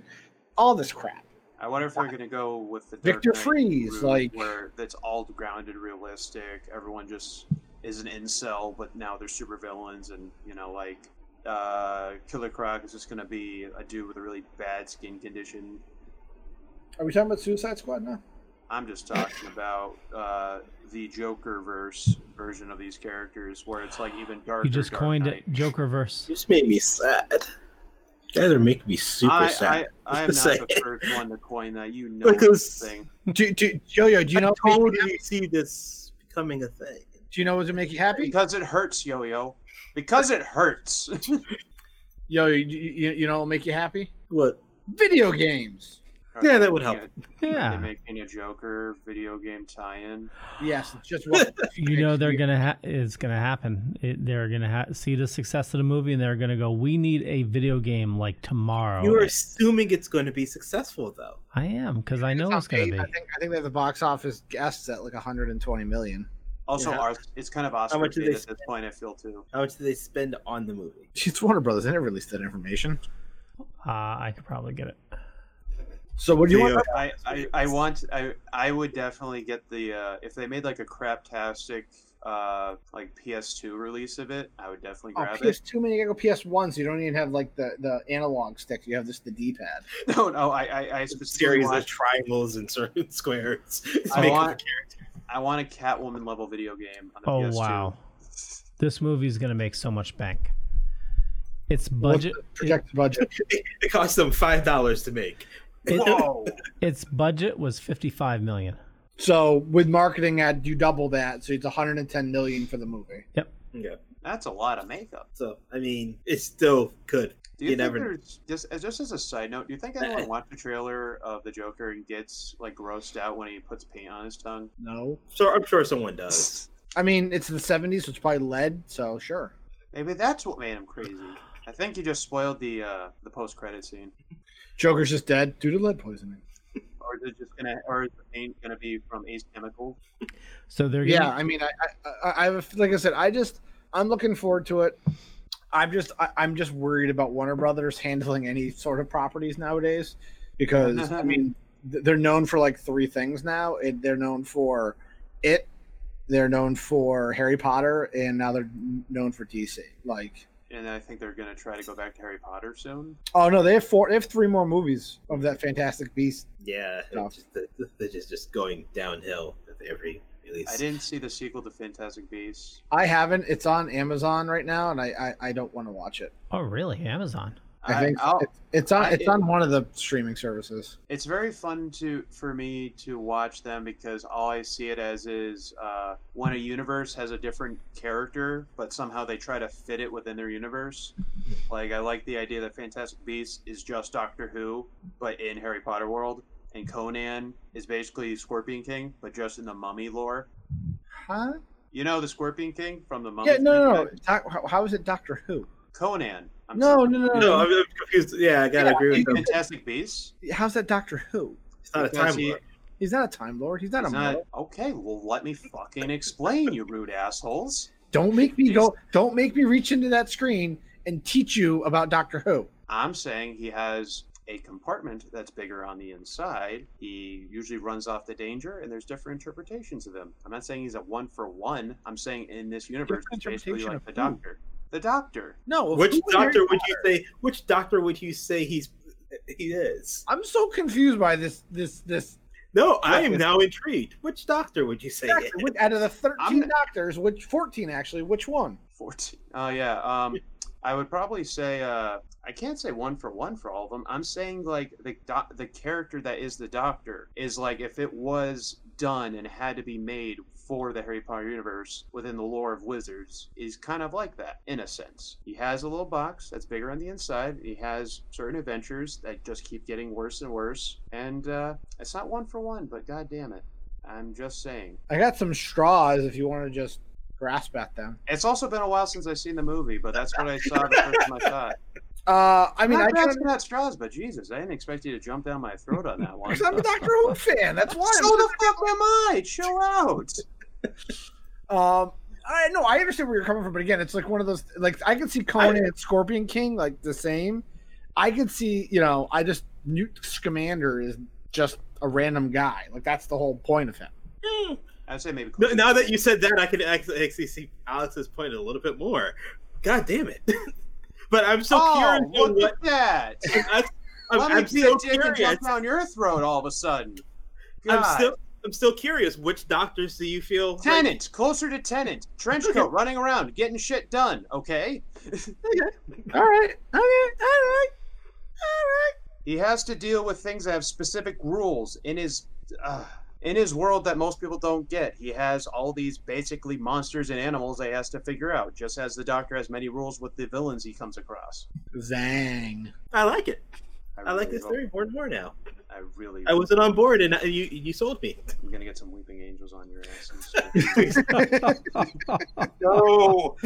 All this crap. I wonder if they're gonna go with the Victor Knight Freeze, like- where that's all grounded, realistic. Everyone just is an incel, but now they're super villains, and you know, like uh, Killer Croc is just gonna be a dude with a really bad skin condition. Are we talking about Suicide Squad now? I'm just talking about uh, the Joker verse version of these characters, where it's like even darker. You just Dark coined Knight. it, Jokerverse. Just made me sad. You guys are making me super I, sad. I, I am (laughs) not Say the first one to coin that. You know Because- this thing. Do, do, Yo-Yo, do you know? I totally see this becoming a thing. Do you know what would make you happy? Because it hurts, yo yo. Because it hurts. (laughs) Yo, you, you, you know what will make you happy? What? Video games. Yeah, that would help. They Yeah, making a Joker video game tie-in. Yes, it's just (laughs) what you know they're gonna ha- it's gonna happen. It, they're gonna ha- see the success of the movie, and they're gonna go. We need a video game like tomorrow. You are assuming it's going to be successful, though. I am because I know it's gonna I be. think I think they have the box office guests at like 120 million. Also, Yeah. Ars- it's kind of Oscar much did bait they at this spend? point. I feel too. How much do they spend on the movie? It's Warner Brothers. They never released that information. Uh, I could probably get it. So what do you want? I, I, I want I I would definitely get the uh, if they made like a craptastic uh like PS2 release of it, I would definitely Oh, grab PS2 man, you gotta go PS1, so you don't even have like the, the analog stick. You have just the D-pad. (laughs) No, no, I I, I specifically Series want, of triangles and certain (laughs) squares. (laughs) I make want- I want a Catwoman level video game on the Oh PS2. wow, this movie's gonna make so much bank. Its budget, What's projected budget. It cost them five dollars to make. It- Whoa! its budget was fifty-five million. So with marketing ad, you double that, so it's 110 million for the movie. Yep. Yeah. That's a lot of makeup. So I mean, it's still good. Do you, You think never- just as just as a side note? Do you think anyone watched the trailer of the Joker and gets like grossed out when he puts paint on his tongue? No, So I'm sure someone does. (laughs) I mean it's the 70s, so it's probably lead. So sure. Maybe that's what made him crazy. I think you just spoiled the uh, the post credit scene. Joker's just dead due to lead poisoning. Or is it just gonna, or is the paint gonna be from Ace Chemical? So they're Yeah, gonna, I mean, I, I, I, I have like I said, I just, I'm looking forward to it. I'm just, I, I'm just worried about Warner Brothers handling any sort of properties nowadays, because (laughs) I mean, they're known for like three things now. It, they're known for it, they're known for Harry Potter, and now they're known for DC. Like, And I think they're gonna try to go back to Harry Potter soon. oh no, they have four, they have three more movies of that Fantastic Beast. Yeah, No. just, they're just just going downhill with every release. I didn't see the sequel to Fantastic Beasts. I haven't. It's on Amazon right now, and I, I, I don't want to watch it. oh really? Amazon. I, think I'll- it's, it's on I- it's on one of the streaming services. it's very fun to for me to watch them because all I see it as is uh, when a universe has a different character, but somehow they try to fit it within their universe. Like I like the idea that Fantastic Beasts is just Doctor Who, but in Harry Potter world, and Conan is basically Scorpion King, but just in the Mummy lore. Huh? You know the Scorpion King from the Mummy. Yeah, no, no, no. How, how is it Doctor Who? Conan. I'm No, no, no, No, no. I'm, I'm confused. Yeah, I gotta Yeah, agree with he- them. Fantastic Beasts. How's that Doctor Who? It's not a time he- warp. He's not a Time Lord. He's not He's a not- okay, well let me fucking explain, you rude assholes. Don't make me go. Don't make me reach into that screen and teach you about Doctor Who. I'm saying he has a compartment that's bigger on the inside. He usually runs off the danger, and there's different interpretations of him. I'm not saying he's a one for one. I'm saying in this universe, Different he's basically interpretation like the who? Doctor. The Doctor. No. Which doctor would you say? Which doctor would you say he's he is? I'm so confused by this. This. This. No, I am now intrigued. Which doctor would you say? Doctor. Which, out of the 13 I'm- doctors, which 14 actually? Which one? 14. Oh, yeah. Um, I would probably say, uh, I can't say one for one for all of them. I'm saying, like, the, doc- the character that is the Doctor is like if it was done and had to be made for the Harry Potter universe within the lore of wizards, is kind of like that in a sense. He has a little box that's bigger on the inside. He has certain adventures that just keep getting worse and worse. And uh, it's not one for one, but god damn it. I'm just saying. I got some straws if you want to just grasp at them. It's also been a while since I've seen the movie, but that's what I saw the first time I saw it. Uh, I mean, I'm I not can grasping at straws, but Jesus, I didn't expect you to jump down my throat on that (laughs) one. Because I'm a Doctor Who fan. That's (laughs) why. So the fuck am I? Chill out. Um, I know I understand where you're coming from, but again, it's like one of those. Like I can see Conan and Scorpion King like the same. I could see, you know, I just Newt Scamander is just a random guy. Like that's the whole point of him. Hmm. I'd say maybe. No, now that you said that, I can actually, actually see Alex's point a little bit more. God damn it! (laughs) but I'm so oh, curious. on look what, at that. (laughs) I'm, I'm, Let I'm me so a dick and curious. jump down your throat all of a sudden. I'm still, I'm still curious. Which doctors do you feel? like- Tennant, closer to Tennant. Trench coat, running around, getting shit done. Okay. okay. All right, okay, all right, all right. He has to deal with things that have specific rules in his uh, in his world that most people don't get. He has all these basically monsters and animals that he has to figure out. Just as the Doctor has many rules with the villains he comes across. Zang. I like it. I like really this hope- theory more and more now. I really. I wasn't on board, and I- you you sold me. (laughs) I'm gonna get some weeping angels on your ass. (laughs) No. (laughs)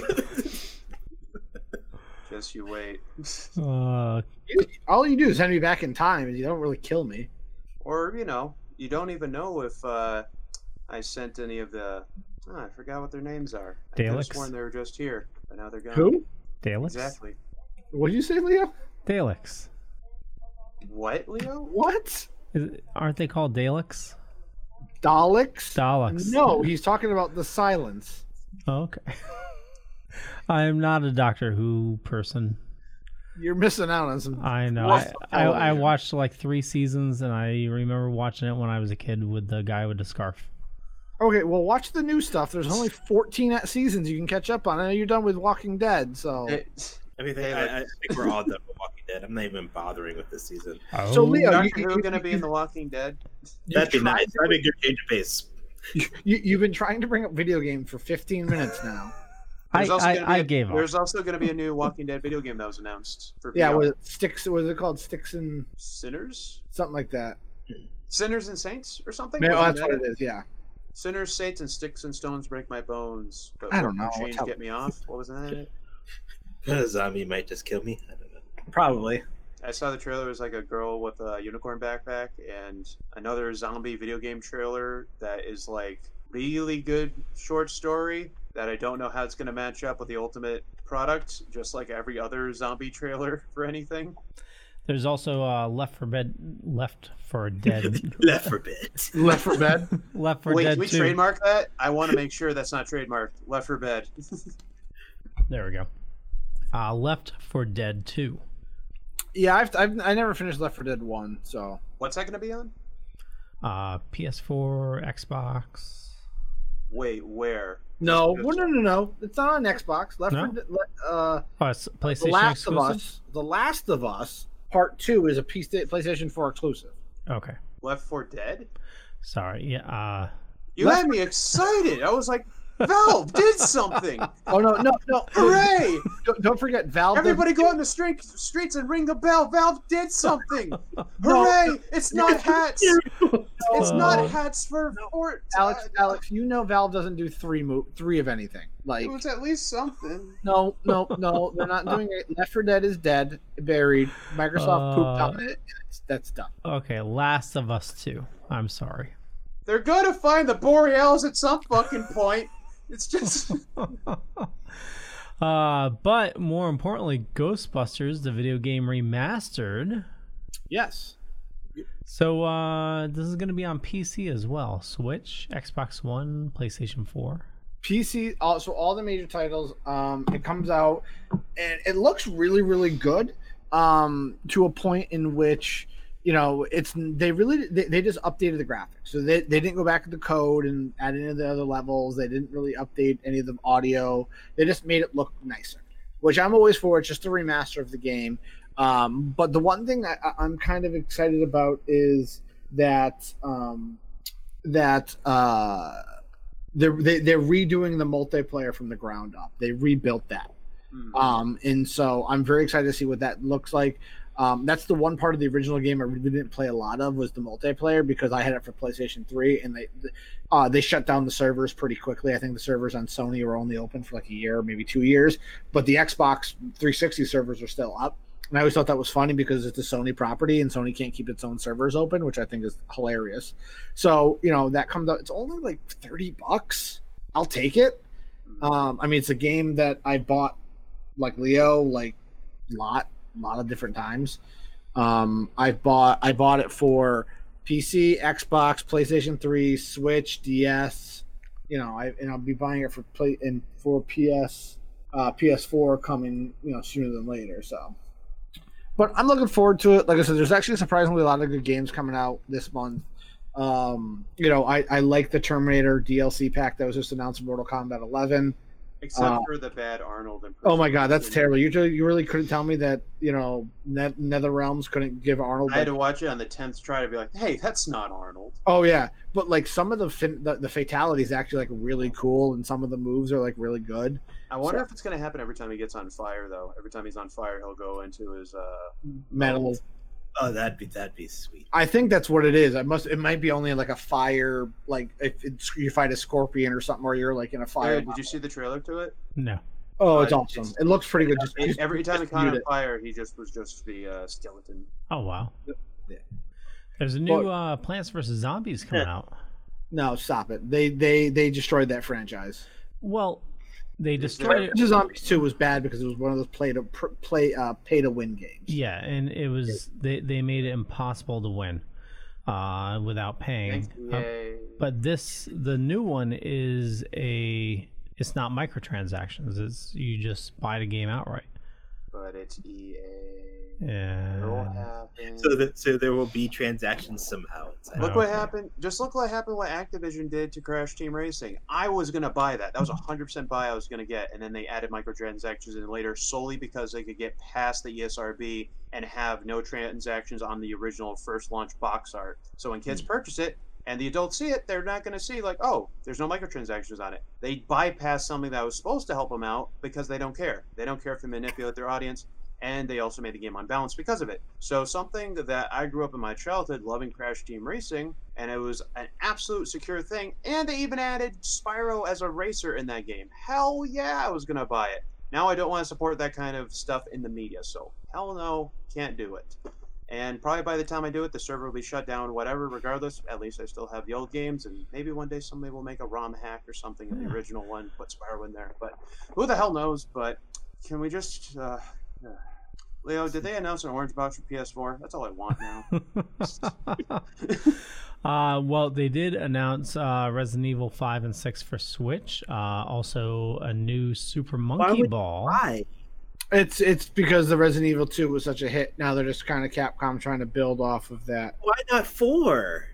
Just you wait. uh, All you do is send me back in time, and you don't really kill me. Or you know, you don't even know if uh, I sent any of the Oh, I forgot what their names are. I could have Daleks? sworn they were just here, but now they're gone. Who? Daleks. Exactly. What did you say, Leo? Daleks. What, Leo? What? Is, aren't they called Daleks? Daleks? Daleks. No, he's talking about the silence. Oh, okay. (laughs) I am not a Doctor Who person. You're missing out on some. I know. I, I, I watched like three seasons, and I remember watching it when I was a kid with the guy with the scarf. Okay, well, watch the new stuff. There's only 14 seasons you can catch up on. I know you're done with Walking Dead, so. It, I mean, Hey, I. I think we're all done with Walking Dead. I'm not even bothering with this season. Oh, So, Leo, Doctor you- Who you- gonna be in The Walking Dead? That'd be nice. to- That'd be a good change of pace. You, you've been trying to bring up video game for 15 minutes now. I, There's also gonna be gave up. There's also going to be a new Walking Dead video game that was announced for Yeah, VR. was it sticks? Was it called Sticks and Sinners, something like that? Sinners and Saints, or something. Yeah, oh, Wasn't that's that what it is. Yeah. Sinners, Saints, and Sticks and Stones break my bones. But I don't know. Change get me off. What was that? A zombie might just kill me. I don't know. Probably. I saw the trailer. It was like a girl with a unicorn backpack, and another zombie video game trailer that is like really good short story that I don't know how it's going to match up with the ultimate product. Just like every other zombie trailer (laughs) for anything. There's also uh, Left for Bed, Left 4 Dead, (laughs) Left 4 Dead. (laughs) Left for Bed. Left for Wait, Dead can we 2. trademark that? I want to make sure that's not trademarked. Left for Bed. There we go. Uh, Left 4 Dead 2. Yeah, I've, I've I never finished Left 4 Dead one, so What's that going to be on? Uh, PS4, Xbox. Wait, where? no, well, no, no, no. It's not on Xbox. Left No? for Dead. Uh, Oh, it's The PlayStation Last exclusive. of Us. The Last of Us Part Two is a PC PlayStation Four exclusive. Okay, Left 4 Dead? sorry. Yeah. Uh, You Left had me excited. I was like, Valve did something. Oh no, no, no! Hooray! Don't, don't forget Valve. does- Everybody go out in the street, streets and ring the bell. Valve did something. (laughs) No. Hooray! It's not hats. It's Uh, not hats for Fort. Alex, Alex, you know Valve doesn't do three mo- three of anything. Like It was at least something. no, no, no, they're not doing it. Left 4 Dead is dead, buried. Microsoft pooped Uh, on it. It's, that's done. okay, Last of Us 2. I'm sorry. They're gonna find the Borealis at some fucking point. It's just (laughs) (laughs) uh, but more importantly, Ghostbusters, the video game remastered. Yes. So uh, this is going to be on PC as well. Switch, Xbox One, PlayStation 4. PC. Also, all the major titles. Um, it comes out, and it looks really, really good. Um, to a point in which you know it's they really they, they just updated the graphics, so they they didn't go back to the code and add any of the other levels. They didn't really update any of the audio. They just made it look nicer, which I'm always for. It's just a remaster of the game. Um, but the one thing I, I'm kind of excited about is that um, that uh, they're they, they're redoing the multiplayer from the ground up. They rebuilt that, Hmm. um, and so I'm very excited to see what that looks like. Um, that's the one part of the original game I really didn't play a lot of was the multiplayer because I had it for PlayStation 3 and they uh, they shut down the servers pretty quickly. I think the servers on Sony were only open for like a year, maybe two years, but the Xbox 360 servers are still up. And I always thought that was funny because it's a Sony property and Sony can't keep its own servers open, which I think is hilarious. So, you know, that comes out, it's only like 30 bucks. I'll take it. Um, I mean, it's a game that I bought like Leo, like a lot, lot of different times. Um, I bought, I bought it for PC, Xbox, PlayStation 3, Switch, DS. You know, I and I'll be buying it for play and for PS, uh, PS4 coming, you know, sooner than later. So, but I'm looking forward to it. Like I said, there's actually surprisingly a lot of good games coming out this month. Um, you know, I, I like the Terminator DLC pack that was just announced in Mortal Kombat 11. Except uh, for the bad Arnold. Oh my god, that's terrible! You really- you really couldn't tell me that you know Net- Nether Realms couldn't give Arnold. I had to watch it on the tenth try to be like, hey, that's not Arnold. oh yeah, but like some of the, fin- the the fatalities actually like really cool, and some of the moves are like really good. I wonder if it's gonna happen every time he gets on fire, though. Every time he's on fire, he'll go into his. uh Metal. Oh, that'd be that'd be sweet. I think that's what it is. I must. It might be only like a fire, like if it's, you fight a scorpion or something, or you're like in a fire. Jared, did you see the trailer to it? No. Oh, it's Uh, awesome! it's- It looks pretty good. Just, just- Every time he caught mute on fire, he just was just the uh, skeleton. Oh wow. Yeah. There's a new Well- uh, Plants vs Zombies coming out. No, stop it. They they they destroyed that franchise. Well, they destroyed it. Ninja Zombies Two was bad because it was one of those play to play uh, pay to win games. Yeah, and it was they they made it impossible to win uh, without paying. Uh, but this the new one is a it's not microtransactions. It's you just buy the game outright. But it's EA. Yeah. So that so there will be transactions somehow. inside. Look what happened. Just look what happened. What Activision did to Crash Team Racing. I was gonna buy that. That was a hundred percent buy. I was gonna get, and then they added microtransactions in later solely because they could get past the ESRB and have no transactions on the original first launch box art. So when kids hmm. purchase it and the adults see it, they're not gonna see like, oh, there's no microtransactions on it. They bypass something that was supposed to help them out because they don't care. They don't care if they manipulate their audience and they also made the game unbalanced because of it. So something that I grew up in my childhood loving Crash Team Racing, and it was an absolute secure thing. And they even added Spyro as a racer in that game. Hell yeah, I was gonna buy it. Now I don't want to support that kind of stuff in the media, so hell no, can't do it. And probably by the time I do it, the server will be shut down, whatever. Regardless, at least I still have the old games, and maybe one day somebody will make a ROM hack or something of the original one, put Spyro in there. But who the hell knows? But can we just uh, uh, Leo, did they announce an orange box for PS4? That's all I want now. (laughs) uh, well, they did announce uh, Resident Evil 5 and 6 for Switch. Uh, also, a new Super Monkey Ball. Why? It's it's because the Resident Evil Two was such a hit. Now they're just kind of Capcom trying to build off of that. Why not four?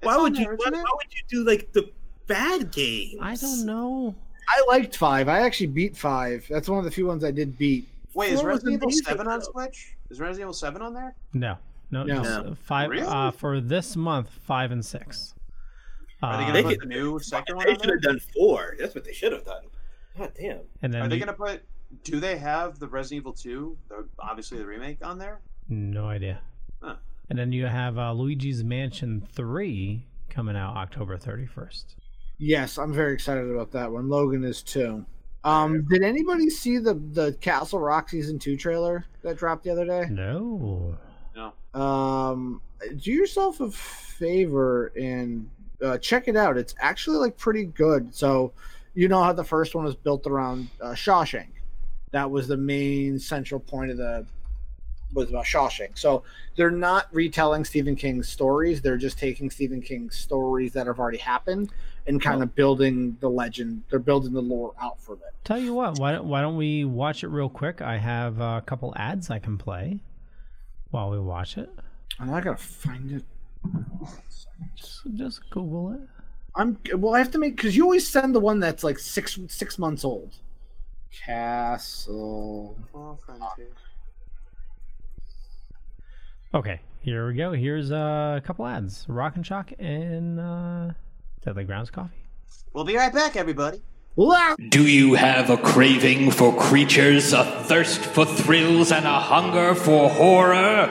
It's Why would you? Why, why would you do like the bad games? I don't know. I liked five. I actually beat five. That's one of the few ones I did beat. Wait, is Four was Resident Evil amazing, 7 on. Switch? Is Resident Evil 7 on there? No, no, No. just, No. uh, five Really? uh, for this month. Five and six. Are they Uh, going They to put could- the new second one They should have done four. That's what they should have done. God damn. and then Are they you- going to put. Do they have the Resident Evil 2, the, obviously the remake, on there? no idea. Huh. And then you have uh, Luigi's Mansion Three coming out October thirty first. Yes, I'm very excited about that one. Logan is too. Um, did anybody see the the Castle Rock season two trailer that dropped the other day? No. No. Um, do yourself a favor and uh, check it out. It's actually like pretty good. So, you know how the first one was built around uh, Shawshank. That was the main central point of the was about Shawshank. So they're not retelling Stephen King's stories. They're just taking Stephen King's stories that have already happened and kind of building the legend. They're building the lore out for it. Tell you what, why don't, why don't we watch it real quick? I have a couple ads I can play while we watch it. Oh, I'm not gonna find it. So just Google it. I'm well. I have to make because you always send the one that's like six six months old. Castle. Okay, here we go. Here's uh, a couple ads: Rock and Shock and uh, Deadly Grounds Coffee. We'll be right back, everybody. Wow. Do you have a craving for creatures, a thirst for thrills, and a hunger for horror?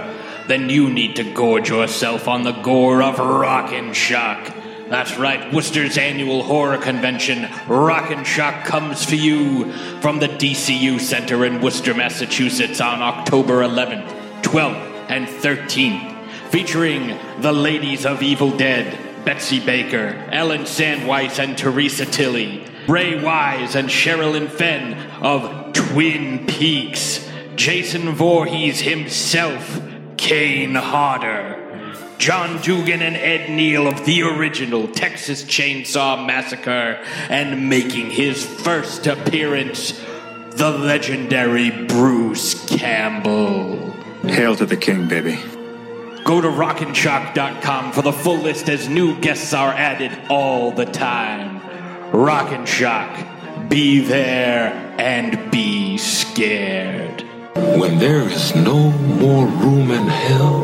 Then you need to gorge yourself on the gore of Rockin' Shock. That's right, Worcester's annual horror convention, Rockin' Shock, comes for you from the DCU Center in Worcester, Massachusetts on October 11th, 12th, and 13th, featuring the Ladies of Evil Dead, Betsy Baker, Ellen Sandweiss, and Theresa Tilly, Ray Wise and Sherilyn Fenn of Twin Peaks, Jason Voorhees himself, Kane Hodder, John Dugan and Ed Neal of the original Texas Chainsaw Massacre, and making his first appearance, the legendary Bruce Campbell. Hail to the king, baby. Go to rockinshock.com for the full list as new guests are added all the time. Rockin' Shock. Be there and be scared. When there is no more room in hell,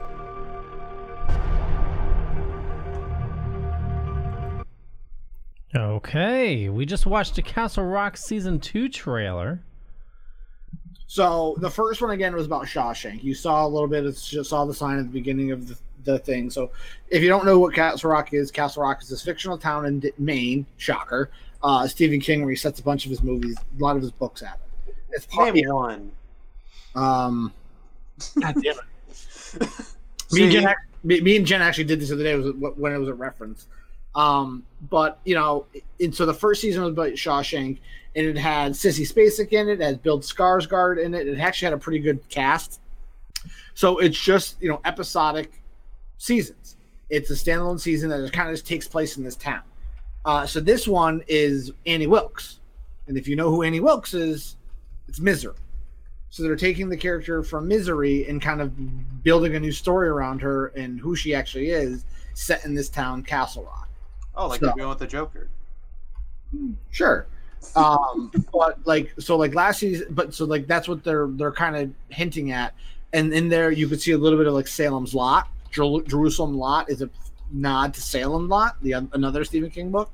Okay, we just watched the Castle Rock season two trailer. So the first one again was about Shawshank. You saw a little bit of just saw the sign at the beginning of the, the thing. So if you don't know what Castle Rock is, Castle Rock is this fictional town in Maine. Shocker. Uh, Stephen King, where he sets a bunch of his movies, a lot of his books at it. It's part Name one. Um, (laughs) God damn it. me, and Jen, me, me and Jen actually did this the other day. Was when it was a reference. Um, but you know, and so the first season was about Shawshank, and it had Sissy Spacek in it, it had Bill Skarsgård in it. It actually had a pretty good cast. So it's just you know episodic seasons. It's a standalone season that kind of just takes place in this town. Uh, so this one is Annie Wilkes, and if you know who Annie Wilkes is, it's Misery. So they're taking the character from Misery and kind of building a new story around her and who she actually is, set in this town, Castle Rock. Oh, like So- you're going with the Joker. Sure. Um, but like so like last season but so like that's what they're they're kind of hinting at. And in there you could see a little bit of like Salem's Lot. Jer- Jerusalem Lot is a nod to Salem Lot, the another Stephen King book.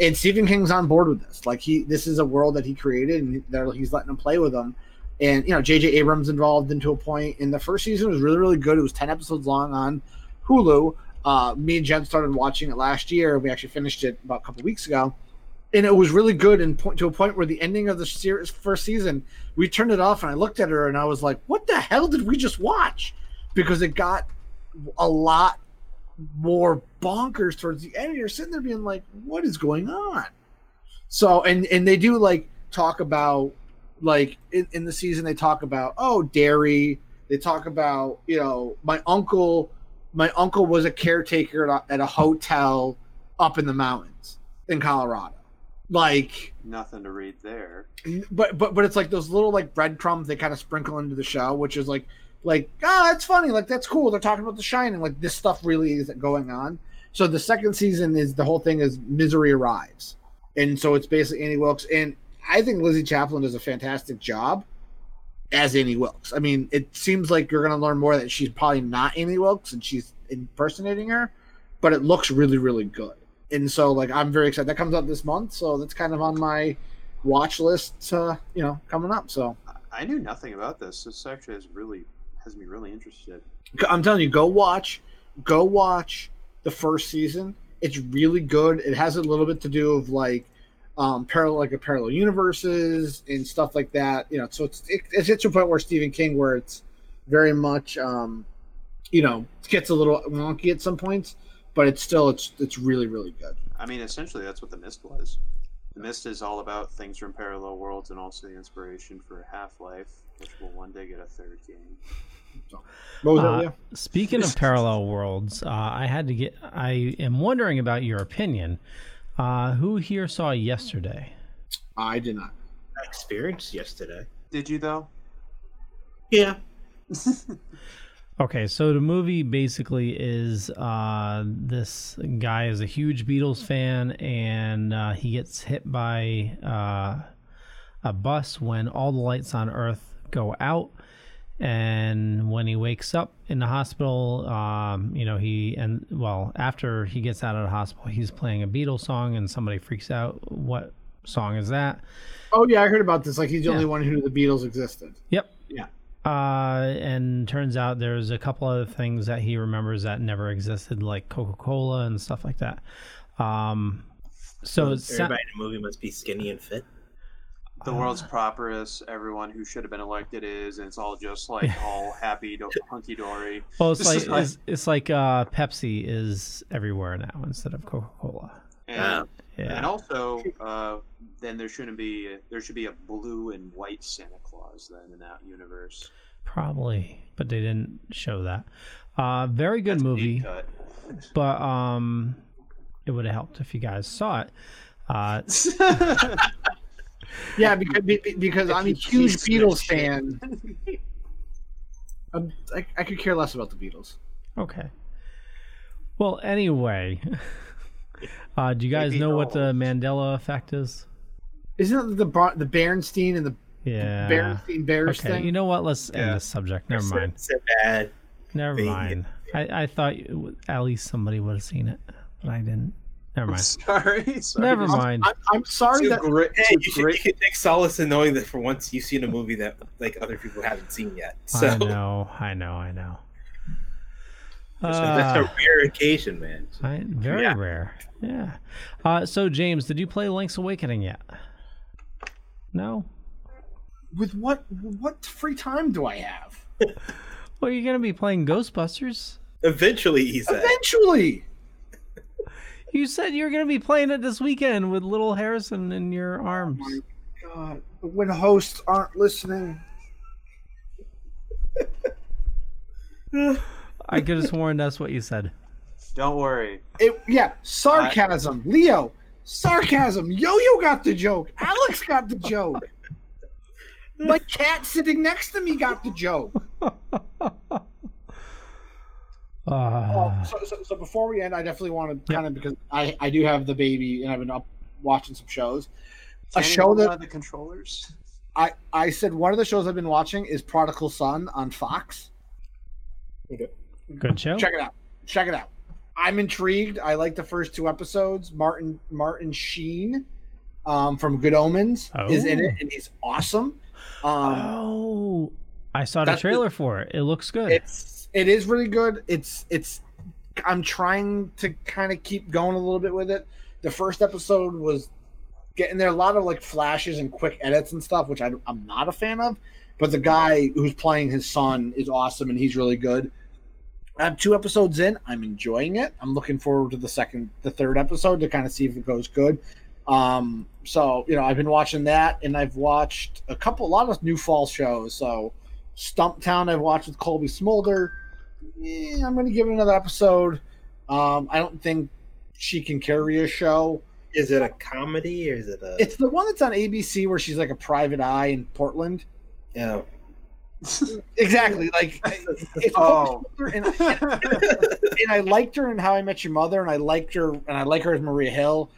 And Stephen King's on board with this. Like he this is a world that he created and they're, he's letting them play with them. And you know, JJ Abrams involved into a point. And the first season was really, really good. It was 10 episodes long on Hulu. Uh, me and Jen started watching it last year. We actually finished it about a couple weeks ago. And it was really good and point to a point where the ending of the series first season we turned it off and i looked at her and i was like what the hell did we just watch? Because it got a lot more bonkers towards the end. You're sitting there being like what is going on? So and and they do like talk about like in, in the season they talk about oh dairy they talk about you know my uncle my uncle was a caretaker at a, at a hotel up in the mountains in colorado. Like Nothing to read there. but but but it's like those little like breadcrumbs they kind of sprinkle into the show which is like like ah that's funny like that's cool they're talking about the shining like this stuff really is going on. So the second season is the whole thing is misery arrives. And so it's basically annie wilkes and i think Lizzy Caplan does a fantastic job as annie wilkes. I mean it seems like you're going to learn more that she's probably not annie wilkes and she's impersonating her but it looks really really good. And so like i'm very excited. That comes out this month so that's kind of on my watch list uh, you know coming up so. I knew nothing about this. This actually is really has me really interested. i'm telling you go watch go watch the first season. It's really good. It has a little bit to do of like um parallel like a parallel universes and stuff like that you know so it's it, it's it's to a point where stephen king where it's very much um you know it gets a little wonky at some points but it's still it's it's really really good I mean, essentially, that's what the Mist was. The Mist is all about things from parallel worlds and also the inspiration for Half Life, which will one day get a third game. what Uh, speaking of parallel worlds, uh, I had to get. I am wondering about your opinion. Uh, who here saw yesterday? i did not I experienced yesterday. Did you though? Yeah. (laughs) Okay, so the movie basically is uh, this guy is a huge Beatles fan, and uh, he gets hit by uh, a bus when all the lights on Earth go out. And when he wakes up in the hospital, um, you know, he and well, after he gets out of the hospital, he's playing a Beatles song, and somebody freaks out. What song is that? oh yeah i heard about this like he's the Yeah. only one who knew the beatles existed Yep. Yeah. Uh, and turns out there's a couple other things that he remembers that never existed, like Coca Cola and stuff like that. Um, so it's everybody in the movie must be skinny and fit. The world's properest, everyone who should have been elected is, and it's all just like (laughs) all happy, do- hunky dory. well, it's This like is it's, it's like uh, Pepsi is everywhere now instead of Coca Cola. And Yeah. And also, uh, then there shouldn't be there should be a blue and white Santa Claus then in that universe. Probably, but they didn't show that. Uh, very good That's movie, cut. but um, it would have helped if you guys saw it. Uh, (laughs) Yeah, because be- be- because I'm a huge Beatles fan. Um, I, I could care less about the Beatles. okay. Well, anyway, (laughs) uh, do you guys Maybe know what the. Mandela effect is? Isn't it the the Bernstein and the Yeah. Bernstein Bears Okay. thing? You know what? Let's end Yeah. this subject. Never So- mind. So bad. Never Thing. mind. I, I thought at least somebody would have seen it, but I didn't. Never mind. (laughs) Sorry, sorry. Never mind. I'm, I'm sorry that great. Hey, you, should, you can take solace in knowing that for once you've seen a movie that like other people haven't seen yet. So I know. I know. I know. (laughs) that's Uh, a rare occasion, man. I, very Yeah. rare. Yeah. Uh, so, James, did you play Link's Awakening yet? No. with what what free time do I have? (laughs) Well, you're gonna be playing Ghostbusters. Eventually, he said. Eventually, You said you were gonna be playing it this weekend with little Harrison in your arms. Oh my God, when hosts aren't listening, I could have sworn that's what you said. Don't worry. it yeah, sarcasm. Leo, sarcasm. Yo Yo got the joke. Alex got the joke. (laughs) My cat sitting next to me got the joke. (laughs) Uh, Oh, so, so, so before we end, I definitely want to kind of because I I do have the baby and I've been up watching some shows. A Can show that the controllers. I I said one of the shows I've been watching is Prodigal Son on Fox. good show. Check it out. Check it out. I'm intrigued. I like the first two episodes. Martin Martin Sheen um, from Good Omens is in it, Oh. and he's awesome. Um, Oh, I saw the That's the- trailer for it. It looks good. it's it is really good. It's it's. I'm trying to kind of keep going a little bit with it. The first episode was getting there a lot of like flashes and quick edits and stuff, which I, I'm not a fan of. But the guy who's playing his son is awesome, and he's really good. I'm two episodes in. I'm enjoying it. I'm looking forward to the second, the third episode to kind of see if it goes good. Um, so you know, I've been watching that, and I've watched a couple, a lot of new fall shows. So Stumptown, I've watched with Cobie Smulders. Eh, I'm going to give it another episode. Um, I don't think she can carry a show. Is it a comedy or is it a? It's the one that's on ABC where she's like a private eye in Portland. yeah. (laughs) Exactly. Like (laughs) it's Oh. And, and I liked her in How I Met Your Mother, and I liked her, and I like her as Maria Hill.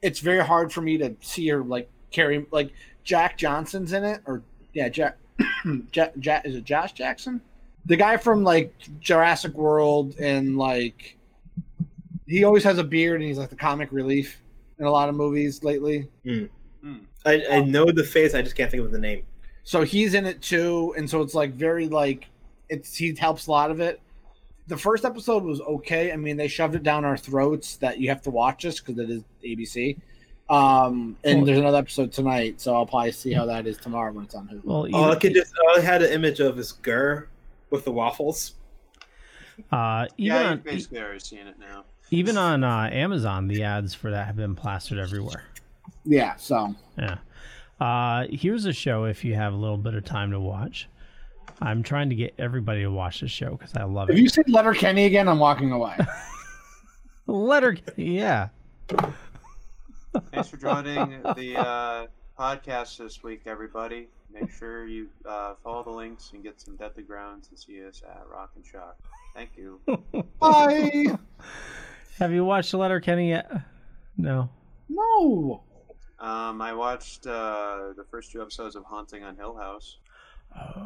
It's very hard for me to see her like carry like Jack Johnson's in it, or yeah, Jack. (coughs) Jack, Jack is it Josh Jackson? The guy from like Jurassic World and like he always has a beard and he's like the comic relief in a lot of movies lately. I, I know the face. I just can't think of the name. So he's in it too, and so it's like very like it's he helps a lot of it. The first episode was okay. I mean, they shoved it down our throats that you have to watch this because it is ABC. Um, and there's another episode tonight, so I'll probably see how that is tomorrow when it's on Hulu. well, All I could just all I had an image of is Gurr with the waffles. uh, even yeah, on you've basically already seen it now. even on uh, Amazon, the ads for that have been plastered everywhere. Yeah, so Yeah. Uh, here's a show if you have a little bit of time to watch. I'm trying to get everybody to watch this show because I love if it. you say Letterkenny again, I'm walking away. (laughs) Letter, yeah. Thanks for joining the uh, podcast this week, everybody. Make sure you uh, follow the links and get some Deadly ground to see us at Rock and Shock. Thank you. (laughs) Bye. Have you watched the Letterkenny yet? No. No. Um, I watched uh, the first two episodes of Haunting on Hill House.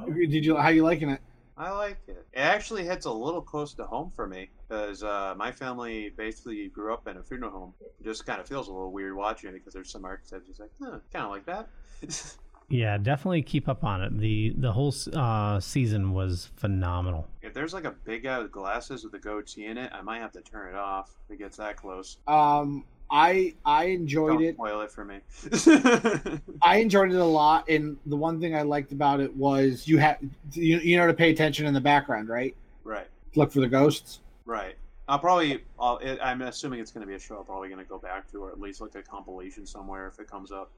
Did you? How you liking it? I like it. It actually hits a little close to home for me because uh, my family basically grew up in a funeral home. It just kind of feels a little weird watching it because there's some archetypes. It's like, huh, kind of like that. (laughs) Yeah, definitely keep up on it. the The whole uh, season was phenomenal. if there's like a big guy with glasses with a goatee in it, I might have to turn it off if it gets that close. Um, I I enjoyed Don't it. spoil it for me. (laughs) I enjoyed it a lot, and the one thing I liked about it was you have you, you know to pay attention in the background, right? right, Look for the ghosts. right. I'll probably. I'll, it, I'm assuming it's going to be a show. I'm probably going to go back to, or at least look at a compilation somewhere if it comes up.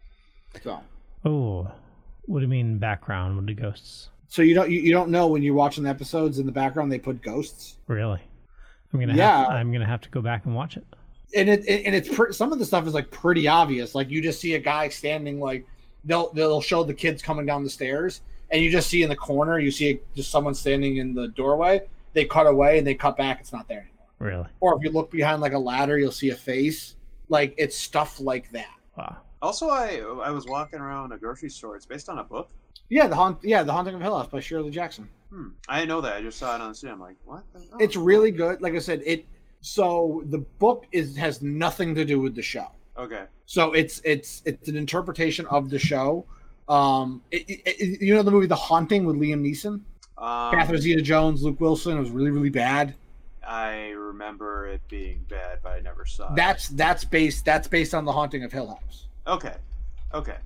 So, Oh, what do you mean background? What are ghosts? so you don't you, you don't know when you're watching the episodes in the background they put ghosts, Really? I'm gonna Yeah. have, I'm gonna have to go back and watch it. and it and it's pre- some of the stuff is like pretty obvious. Like you just see a guy standing like they'll they'll show the kids coming down the stairs, and you just see in the corner you see just someone standing in the doorway. They cut away and they cut back. It's not there anymore. Really? Or if you look behind like a ladder, you'll see a face. Like it's stuff like that. Wow. Also, I I was walking around a grocery store. It's based on a book. Yeah, the haunt. Yeah, the haunting of Hill House by Shirley Jackson. Hmm. I didn't know that. I just saw it on the screen. I'm like, what? The? Oh, It's really good. Like I said, it. So the book is has nothing to do with the show. okay. So it's it's it's an interpretation of the show. Um, it, it- it- you know the movie The Haunting with Liam Neeson, Um, Catherine Zeta-Jones, Luke Wilson. It was really really bad. I remember it being bad, but I never saw it. That's that's based that's based on The Haunting of Hill House. Okay, okay.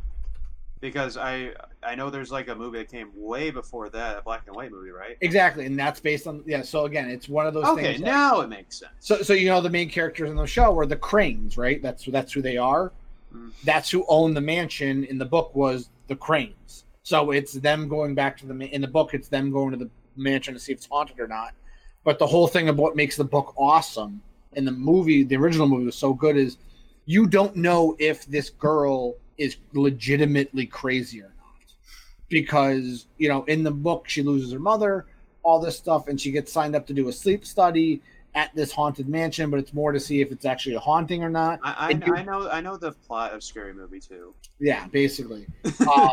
Because I I know there's like a movie that came way before that, a black and white movie, right? Exactly, and that's based on yeah. So again, it's one of those Okay, things. that- now it makes sense. So, so you know the main characters in the show were the Cranes, right? That's that's who they are. Mm. That's who own the mansion. In the book, was the Cranes. So it's them going back to the in the book. It's them going to the mansion to see if it's haunted or not. But the whole thing of what makes the book awesome in the movie, the original movie was so good is you don't know if this girl is legitimately crazy or not. Because you know in the book she loses her mother all this stuff and she gets signed up to do a sleep study at this haunted mansion but it's more to see if it's actually a haunting or not. I, I, you- I know I know the plot of Scary Movie too. yeah basically. Um,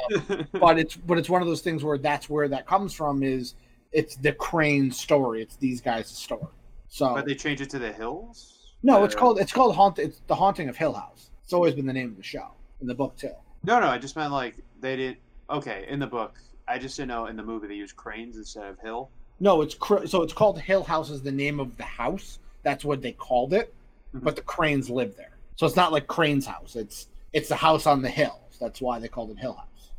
(laughs) but it's but it's one of those things where that's where that comes from is it's the crane story. It's these guys story. So But they change it to the hills. No it's called it's called haunt it's the haunting of hill house it's always been the name of the show in the book too No, no, I just meant like they did. Okay, in the book, I just didn't know in the movie they used cranes instead of hill. No, it's cr- so it's called Hill House is the name of the house. That's what they called it. Mhm. But the Cranes live there, so it's not like Crane's house. It's it's the house on the hills. That's why they called it Hill House.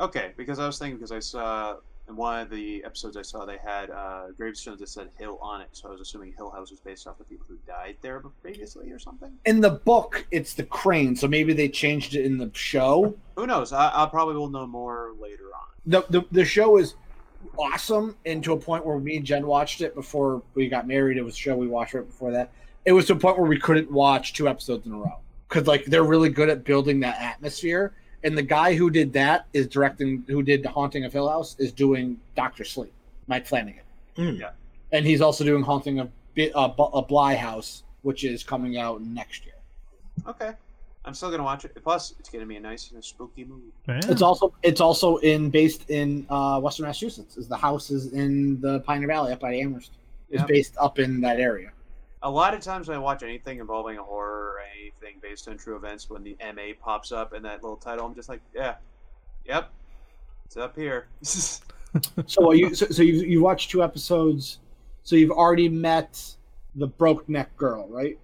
Okay, because I was thinking because I saw in one of the episodes I saw they had uh, gravestones that said Hill on it, so I was assuming Hill House was based off the people who died there previously or something. In the book, it's the Crane, so maybe they changed it in the show. Who knows? I, I probably will know more later on. The, the the show is awesome, and to a point where me and Jen watched it before we got married. It was a show we watched right before that. It was to a point where we couldn't watch two episodes in a row because like they're really good at building that atmosphere. And the guy who did that is directing, who did the Haunting of Hill House, is doing Doctor Sleep, Mike Flanagan. Mm. Yeah. And he's also doing Haunting of Bi- uh, Bu- uh, Bly House, which is coming out next year. Okay, I'm still gonna watch it. Plus, it's gonna be a nice and a spooky movie. Yeah. It's also it's also in based in uh, Western Massachusetts. Is the house is in the Pioneer Valley up by Amherst. It's Yeah. based up in that area. A lot of times when I watch anything involving a horror or anything based on true events, when the MA pops up in that little title, I'm just like, yeah, yep, it's up here. (laughs) So are you so, so you you watched two episodes. So you've already met the broke neck girl, right?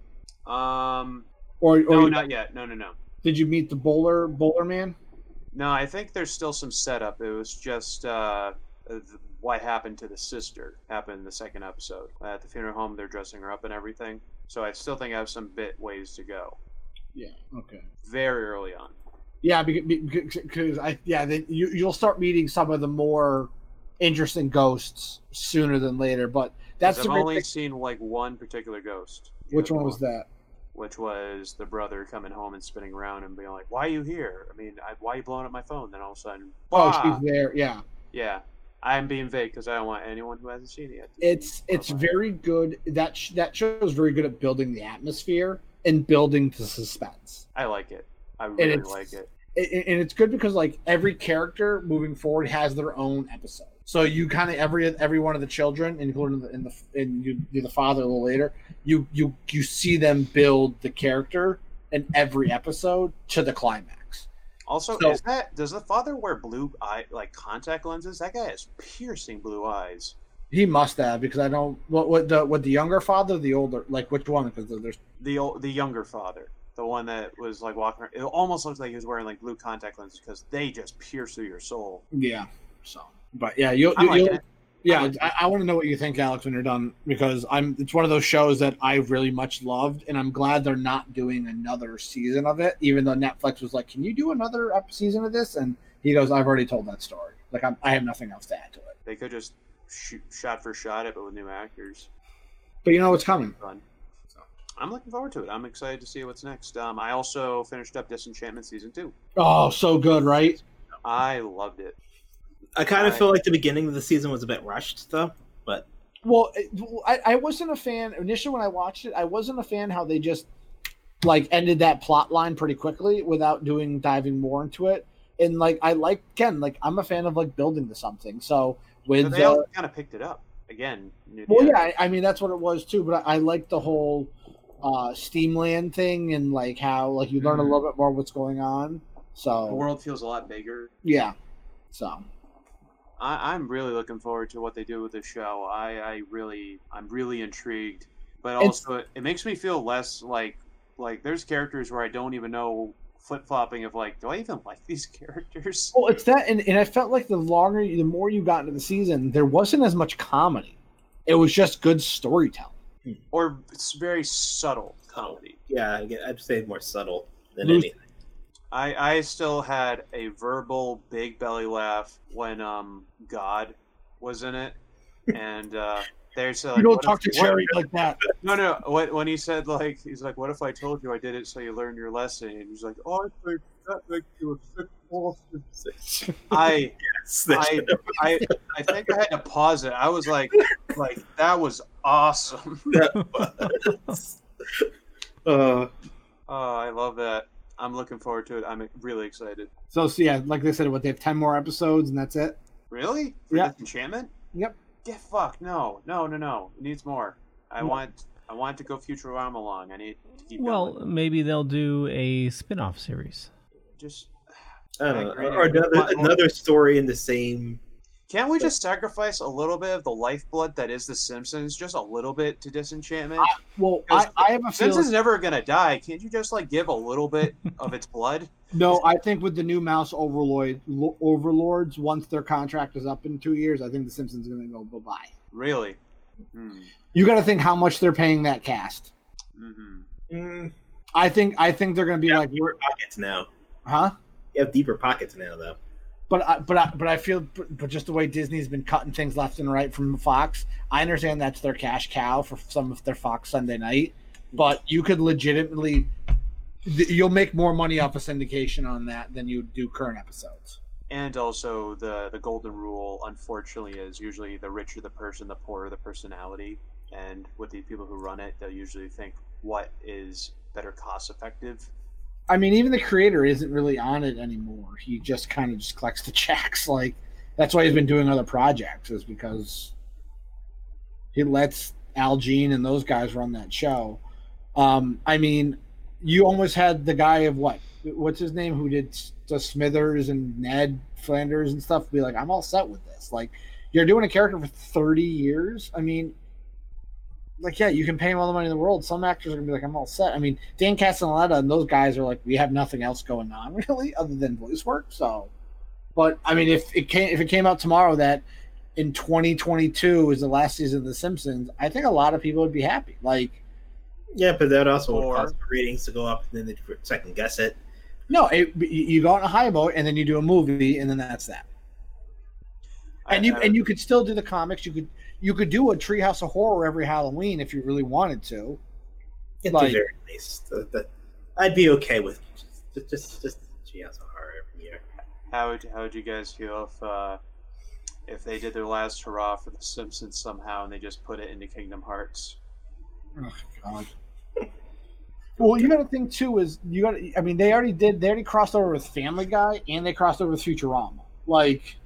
um, Or, or no, you- not yet. No, no, no. did you meet the bowler bowler man? No, I think there's still some setup. It was just uh, th- what happened to the sister happened in the second episode. At the funeral home, they're dressing her up and everything. So I still think I have some bit ways to go. Yeah. Okay. Very early on. Yeah, because, I yeah then you you'll start meeting some of the more interesting ghosts sooner than later. But that's I've only thing. seen like one particular ghost. Which one was that? Which was the brother coming home and spinning around and being like, "Why are you here? I mean, I, why are you blowing up my phone?" Then all of a sudden, Oh, "Ah!" she's there. Yeah. yeah. I'm being vague because I don't want anyone who hasn't seen it yet. it's it's it. very good that sh- that show is very good at building the atmosphere and building the suspense I like it. I really like it. A- and it's good because like every character moving forward has their own episode so you kind of every every one of the children including the in the and you you're the father a little later you you you see them build the character in every episode to the climax Also, So- is that does the father wear blue eye like contact lenses? That guy has piercing blue eyes. he must have because i don't what what the what the younger father the older like which one because there's The the younger father, the one that was like walking. around, It almost looks like he was wearing like blue contact lenses because they just pierce through your soul. yeah so but yeah you'll, you'll it. Yeah, I, I want to know what you think, Alex, when you're done, because I'm. It's one of those shows that I really much loved, and I'm glad they're not doing another season of it. Even though Netflix was like, "Can you do another ep- season of this?" and he goes, "I've already told that story. Like, I'm, I have nothing else to add to it." They could just shoot, shot for shot it, but with new actors. But you know what's coming. Fun. So I'm looking forward to it. I'm excited to see what's next. Um, I also finished up Disenchantment season two. Oh, so good, right? I loved it. I kind of I- feel like the beginning of the season was a bit rushed, though. But Well, I, I wasn't a fan initially when I watched it. I wasn't a fan how they just like ended that plot line pretty quickly without doing diving more into it. And like I like Ken, like I'm a fan of like building to something. So with But they uh, kind of picked it up again. well, yeah, I, I mean that's what it was too. But I, I like the whole uh Steamland thing and like how like you learn a Mhm. little bit more what's going on. So the world feels a lot bigger. yeah, so I, I'm really looking forward to what they do with the show. I, I really, I'm really intrigued. But also, it, it makes me feel less like, like there's characters where I don't even know flip flopping of like, do I even like these (laughs) characters? well it's that, and, and I felt like the longer, the more you got into the season, there wasn't as much comedy. It was just good storytelling. Hmm. Or it's very subtle comedy. yeah, I get- I'd say more subtle than Lose- anything. I, I still had a verbal big belly laugh when um God was in it, and uh, there's like, you don't talk if- to what- Cherry like that. No, no. When, when he said like he's like, "What if I told you I did it so you learned your lesson?" And he's like, "Oh, I think that makes you a sick bastard." I, (laughs) Yes, I, I, I think I had to pause it. I was like, like that was awesome. that (laughs) uh, Oh, I love that. I'm looking forward to it. I'm really excited. So, so yeah, like they said, what they have ten more episodes, and that's it. Really? For Yeah. Disenchantment? Yep. Get fuck. No, no, no, no. It needs more. I want, I want to go Futurama along. I need to keep Well, going. maybe they'll do a spin-off series. Just I don't know. Or another another story in the same. Can't we just sacrifice a little bit of the lifeblood that is The Simpsons, just a little bit to Disenchantment? Well, I, I have a Simpsons feeling. never gonna die. Can't you just like give a little bit of its blood? No, I think with the new Mouse Overlord Overlords, once their contract is up in two years, I think the Simpsons are going to go bye bye. Really? Hmm. You got to think how much they're paying that cast. Mm-hmm. Mm, I think I think they're going to be like, deeper pockets now. huh? You have deeper pockets now, though. But I, but I, but I feel but just the way Disney's been cutting things left and right from Fox, I understand that's their cash cow for some of their Fox Sunday night. But you could legitimately, you'll make more money off of syndication on that than you do current episodes. And also the the golden rule, unfortunately, is usually the richer the person, the poorer the personality. And with the people who run it, they'll usually think what is better cost effective. I mean, even the creator isn't really on it anymore. He just kind of just collects the (laughs) checks. Like that's why he's been doing other projects, is because he lets Al Jean and those guys run that show. Um, I mean, you almost had the guy of what? What's his name? Who did the Smithers and Ned Flanders and stuff? Be like, I'm all set with this. Like, you're doing a character for 30 years. I mean, like, yeah, you can pay him all the money in the world. Some actors are gonna be like, I'm all set. I mean, Dan Castellaneta and those guys are like, we have nothing else going on (laughs) really other than voice work. So, but I mean, if it came if it came out tomorrow that in 2022 is the last season of The Simpsons, I think a lot of people would be happy. Like, Yeah, but that also would Or- cause the ratings to go up, and then they second guess it. no, it, you you go on a high boat and then you do a movie and then that's that. And you I- and you could still do the comics. You could you could do a Treehouse of Horror every Halloween if you really wanted to. At Like- the very least, that, that- I'd be okay with just just just she has a horror every year. How would how would you guys feel if uh, if they did their last hurrah for The Simpsons somehow and they just put it into Kingdom Hearts? Oh God. Well, you got to think too is you got. to I mean, they already did. They already crossed over with Family Guy, and they crossed over with Futurama. Like,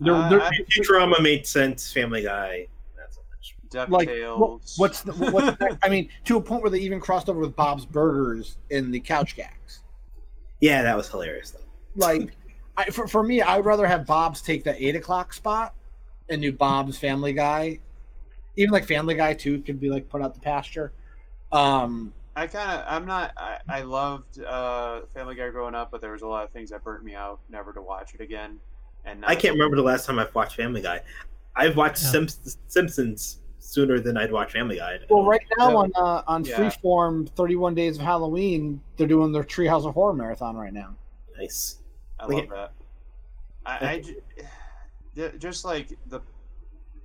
they're, Uh, they're, I- Futurama made sense. Family Guy, not so like what- what's the, what's (laughs) the, I mean, to a point where they even crossed over with Bob's Burgers in the Couch Gags. Yeah, that was hilarious though. Like, I, for for me, I would rather have Bob's take that eight o'clock spot and do Bob's Family Guy. Even like Family Guy too could be like put out the pasture. Um, I kind of I'm not I, I loved uh, Family Guy growing up, but there was a lot of things that burnt me out, never to watch it again. And I can't remember the last time I've watched Family Guy. I've watched Yeah. Simps- Simpsons sooner than I'd watch Family Guy. Well, right now So- on uh, on yeah. Freeform, 31 Days of Halloween, they're doing their Treehouse of Horror marathon right now. Nice. I Look love at- that. I, I (sighs) just like the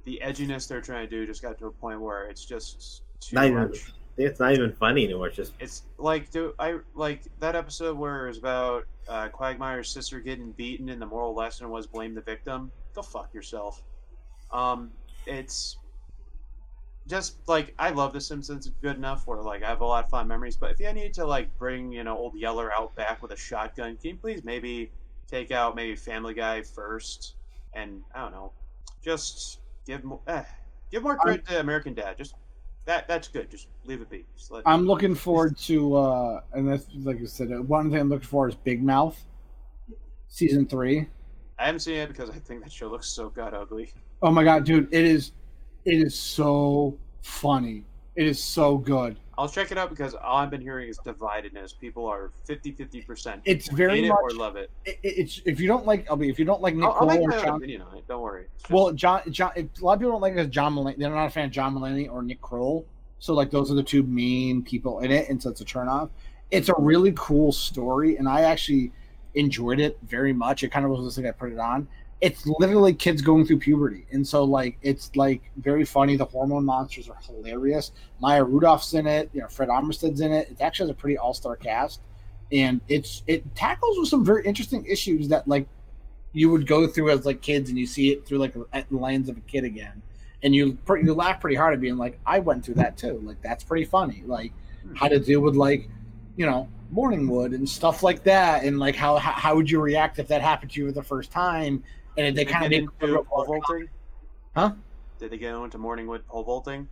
the edginess they're trying to do just got to a point where it's just too Not even, much. It's not even funny anymore. It's just It's like do I like that episode where it was about uh, Quagmire's sister getting beaten and the moral lesson was blame the victim. Go fuck yourself. Um, it's just like I love The Simpsons good enough where like I have a lot of fun memories. But if you need to like bring you know old Yeller out back with a shotgun, can you please maybe take out maybe Family Guy first and I don't know, just give more eh, give more credit to American Dad. Just that that's good. Just leave it be. I'm looking forward to, uh, and that's like I said, uh, one thing I'm looking for is Big Mouth, season three. I haven't seen it because I think that show looks so god ugly. Oh my god, dude, it is, it is so funny. It is so good. I'll check it out because all I've been hearing is dividedness. People are 50 50 percent. It's very hate it much. or love it. It, it's if you don't like, I mean, if you don't like I'll, I'll make or John, opinion on it. Don't worry. Just- Well, John, John, if a lot of people don't like it John Mulaney. They're not a fan of John Mulaney or Nick Kroll. So like those are the two main people in it, and so it's a turn off. It's a really cool story, and I actually enjoyed it very much. It kind of was the thing I put it on. It's literally kids going through puberty, and so like it's like very funny. The hormone monsters are hilarious. Maya Rudolph's in it. You know, Fred Armisen's in it. It actually has a pretty all star cast, and it's it tackles with some very interesting issues that like you would go through as like kids and you see it through like the lens of a kid again and you you laugh pretty hard at being like i went through that too like that's pretty funny like hmm. how to deal with like you know morning wood and stuff like that and like how how, how would you react if that happened to you for the first time and they Did kind of get make into pole vaulting. Huh? Did they get into morningwood pole vaulting?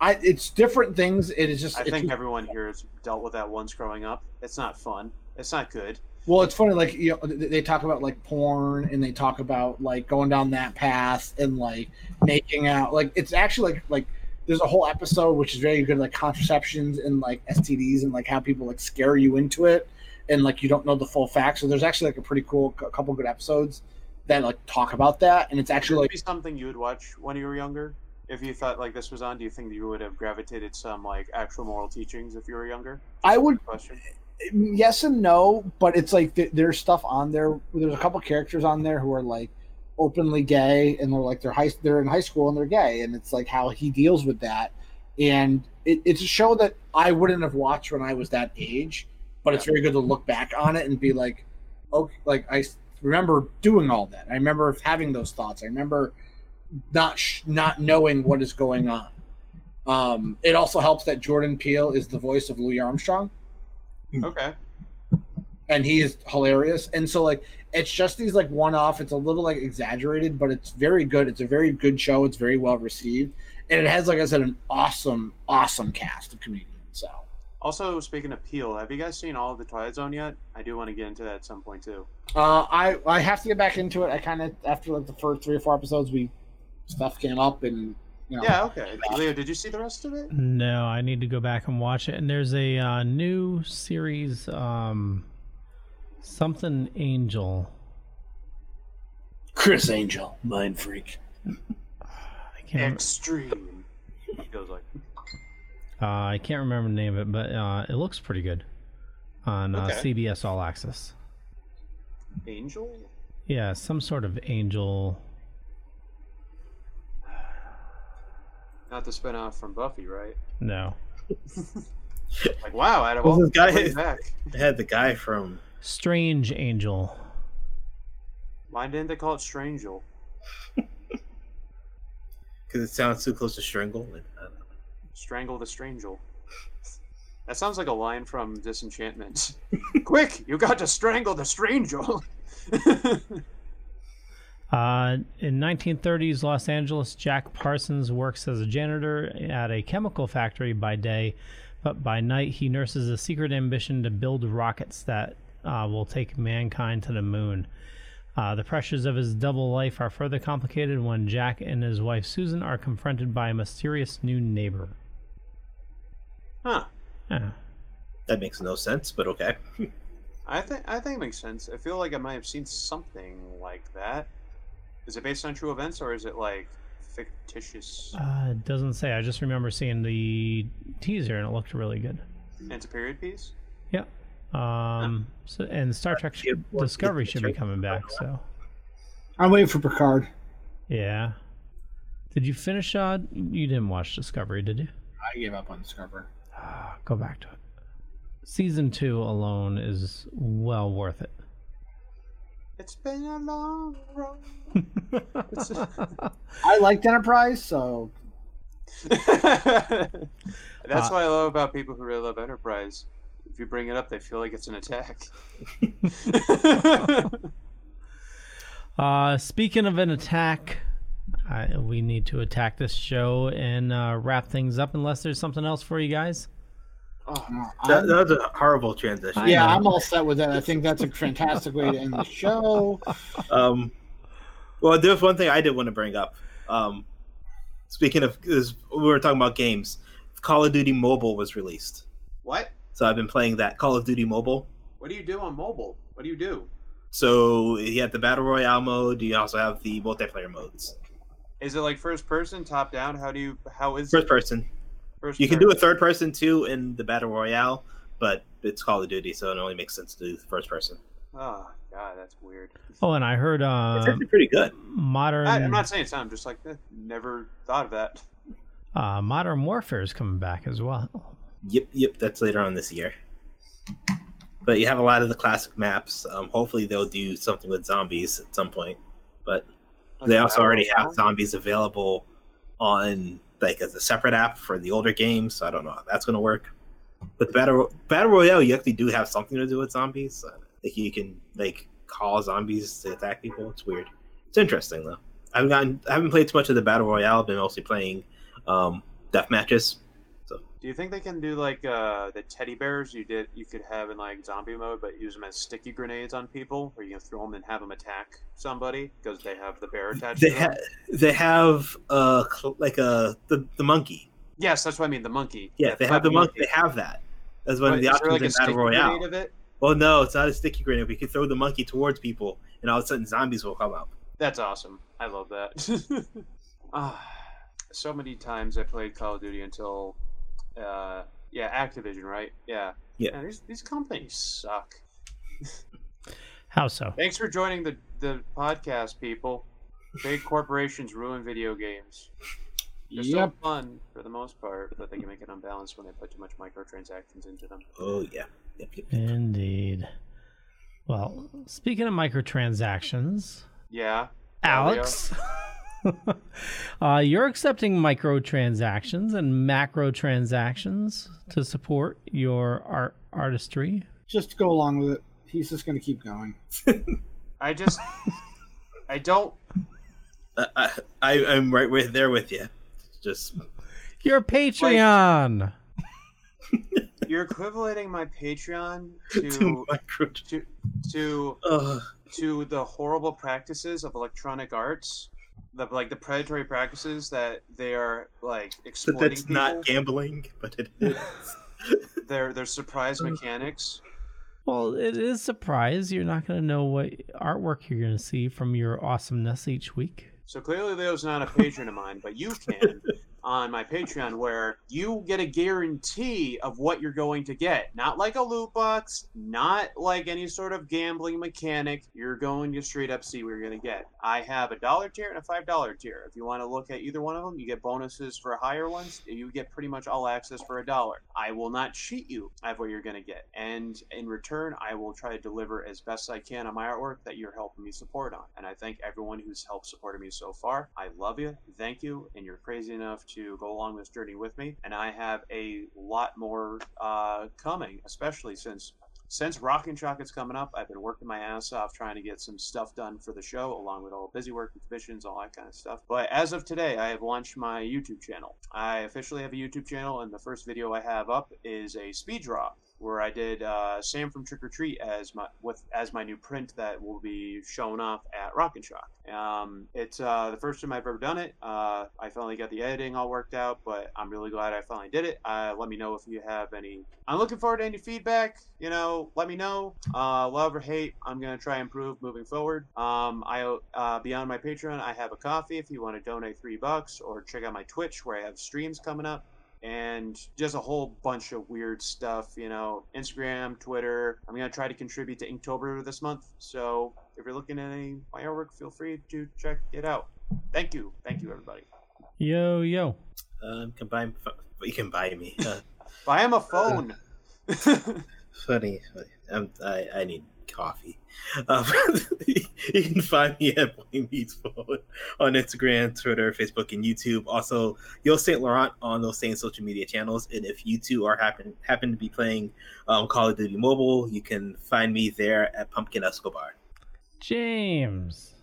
I, it's different things it is just I think everyone here has dealt with that once growing up. It's not fun. It's not good. Well, it's funny, like you know, they talk about like porn, and they talk about like going down that path and like making out. Like it's actually like like there's a whole episode which is very good, like contraceptions and like STDs and like how people like scare you into it, and like you don't know the full facts. So there's actually like a pretty cool a couple good episodes that like talk about that, and it's actually like something you would watch when you were younger? If you thought like this was on, do you think that you would have gravitated some like actual moral teachings if you were younger? I would Question. yes and no, but it's like th- there's stuff on there. There's a couple characters on there who are like openly gay, and they're like they're high they're in high school and they're gay, and it's like how he deals with that. And it, it's a show that I wouldn't have watched when I was that age, but it's very good to look back on it and be like, okay, like I remember doing all that. I remember having those thoughts. I remember not sh- not knowing what is going on. Um, it also helps that Jordan Peele is the voice of Louis Armstrong Okay. and he is hilarious. And so like it's just these like one off. It's a little like exaggerated, but it's very good. It's a very good show. It's very well received, and it has like I said an awesome, awesome cast of comedians. So Also, speaking of Peele, have you guys seen all of the Twilight Zone yet? I do want to get into that at some point too. uh, I I have to get back into it. I kind of after like the first three or four episodes, we stuff came up and you know Yeah, okay. Leo, did you see the rest of it? No, I need to go back and watch it. And there's a uh, new series, um, something Angel. Criss Angel, mind freak. (sighs) I can't. Extreme. He goes like, Uh, I can't remember the name of it, but uh, it looks pretty good on uh, CBS All Access. Angel? Yeah, some sort of angel. Not the spinoff from Buffy, right? No, (laughs) Like, wow, out of Well, all this guy- way back. They (laughs) had the guy from strange angel. Why didn't they call it Strangel? (laughs) because it sounds too close to Strangle. and, uh, Strangle the Strangel. That sounds like a line from Disenchantment. (laughs) Quick, you got to strangle the Strangel. (laughs) Uh, in 1930s Los Angeles, Jack Parsons works as a janitor at a chemical factory by day, but by night he nurses a secret ambition to build rockets that uh, will take mankind to the moon. Uh, the pressures of his double life are further complicated when Jack and his wife Susan are confronted by a mysterious new neighbor. Huh. Yeah. that makes no sense, but okay. (laughs) I think I think it makes sense. I feel like I might have seen something like that. Is it based on true events or is it like fictitious Uh, it doesn't say. I just remember seeing the teaser and it looked really good. it's a period piece? Yeah. Um. So and Star Trek sh- Discovery should be coming back. So I'm waiting for Picard. yeah. Did you finish? Uh, you didn't watch Discovery, did you? I gave up on Discovery. (sighs) Go back to it. Season two alone is well worth it. It's been a long road. It's- (laughs) I liked Enterprise, so (laughs) That's Uh, what I love about people who really love Enterprise. If you bring it up, they feel like it's an attack. (laughs) Uh, speaking of an attack, I, we need to attack this show and uh, wrap things up. Unless there's something else for you guys. That, that was a horrible transition. yeah, I'm all set with that. I think that's a fantastic way to end the show. Um, well, there's one thing I did want to bring up. Um, speaking of, is we were talking about games. Call of Duty Mobile was released, what? so I've been playing that Call of Duty Mobile. What do you do on mobile? What do you do? So you have the battle royale mode. You also have the multiplayer modes. Is it like first person, top down? How do you? How is First it? person. First You can do a third person too in the battle royale, but it's Call of Duty, so it only makes sense to do the first person. Oh god, that's weird. Oh, and I heard uh, It's actually pretty good. modern I, I'm not saying it's not. I'm just like eh, never thought of that. uh, modern warfare is coming back as well. Yep, yep, that's later on this year. But you have a lot of the classic maps. Um, hopefully, they'll do something with zombies at some point. But they also already have zombies available on like as a separate app for the older games. So I don't know how that's going to work. But the battle battle royale, you actually do have something to do with zombies. Like you can like call zombies to attack people. It's weird. It's interesting though. I haven't gotten, I haven't played too much of the battle royale. I've been mostly playing um, death matches. Do you think they can do like uh, the teddy bears you did? You could have in like zombie mode, but use them as sticky grenades on people, or you can throw them and have them attack somebody because they have the bear attached. They have they have uh cl- like a the, the monkey. Yes, that's what I mean. The monkey. Yeah, they have the monkey. They have that. That's one of the options like, in Battle Royale. of it? Well, no, it's not a sticky grenade. We can throw the monkey towards people, and all of a sudden zombies will come up. That's awesome. I love that. (laughs) ah, so many times I played Call of Duty until, uh, yeah, Activision, right? Yeah. Yeah. Man, these these companies suck. How so? Thanks for joining the the podcast, people. Big corporations ruin video games. They're still fun for the most part, but they can make it unbalanced when they put too much microtransactions into them. Oh yeah. Yep, yep. Indeed. Well, speaking of microtransactions, Yeah. Alex, (laughs) uh, you're accepting microtransactions and macro transactions to support your art artistry. Just go along with it. He's just going to keep going. (laughs) I just, I don't. Uh, I, I I'm right with there with you. Just Your Patreon. You're equivalenting my Patreon (laughs) to to micro. to to Uh, to the horrible practices of electronic arts, the like the predatory practices that they are like exploiting. but exploiting that's people. not gambling, but it is. (laughs) their their surprise um, mechanics. Well, it is surprise. You're not going to know what artwork you're going to see from your awesomeness each week. So clearly, Leo's not a patron of mine, but you can (laughs) on my Patreon, where you get a guarantee of what you're going to get. Not like a loot box, not like any sort of gambling mechanic. You're going to straight up see what you're going to get. I have a dollar tier and a five dollar tier. If you want to look at either one of them, you get bonuses for higher ones. You get pretty much all access for a dollar. I will not cheat you of what you're going to get, and in return, I will try to deliver as best I can on my artwork that you're helping me support on. And I thank everyone who's helped supporting me so far. I love you, thank you, and you're crazy enough to go along this journey with me. And I have a lot more uh, coming, especially since since Rock and Shock is coming up, I've been working my ass off trying to get some stuff done for the show, along with all the busy work and commissions, all that kind of stuff. But as of today, I have launched my YouTube channel. I officially have a YouTube channel, and the first video I have up is a speed draw where I did uh, Sam from Trick or Treat as my with as my new print that will be shown off at Rock and Shock. Um, it's uh, the first time I've ever done it. Uh, I finally got the editing all worked out, but I'm really glad I finally did it. Uh, let me know if you have any. I'm looking forward to any feedback. You know, let me know. Uh, love or hate, I'm gonna try and improve moving forward. Um, I uh, beyond my Patreon, I have a Ko-fi if you want to donate three bucks or check out my Twitch where I have streams coming up and just a whole bunch of weird stuff, you know, Instagram, Twitter. I'm going to try to contribute to Inktober this month. So if you're looking at any my artwork, feel free to check it out. Thank you. Thank you, everybody. Yo, yo. Um, can buy, you can buy me. Uh, (laughs) Buy him a phone. (laughs) funny. I'm, I, I need Ko-fi. Um, (laughs) you can find me at Boy Meets Phone on Instagram, Twitter, Facebook, and YouTube. Also, Yo Saint Laurent on those same social media channels. And if you two are happen happen to be playing um, Call of Duty Mobile, you can find me there at Pumpkin Escobar. James.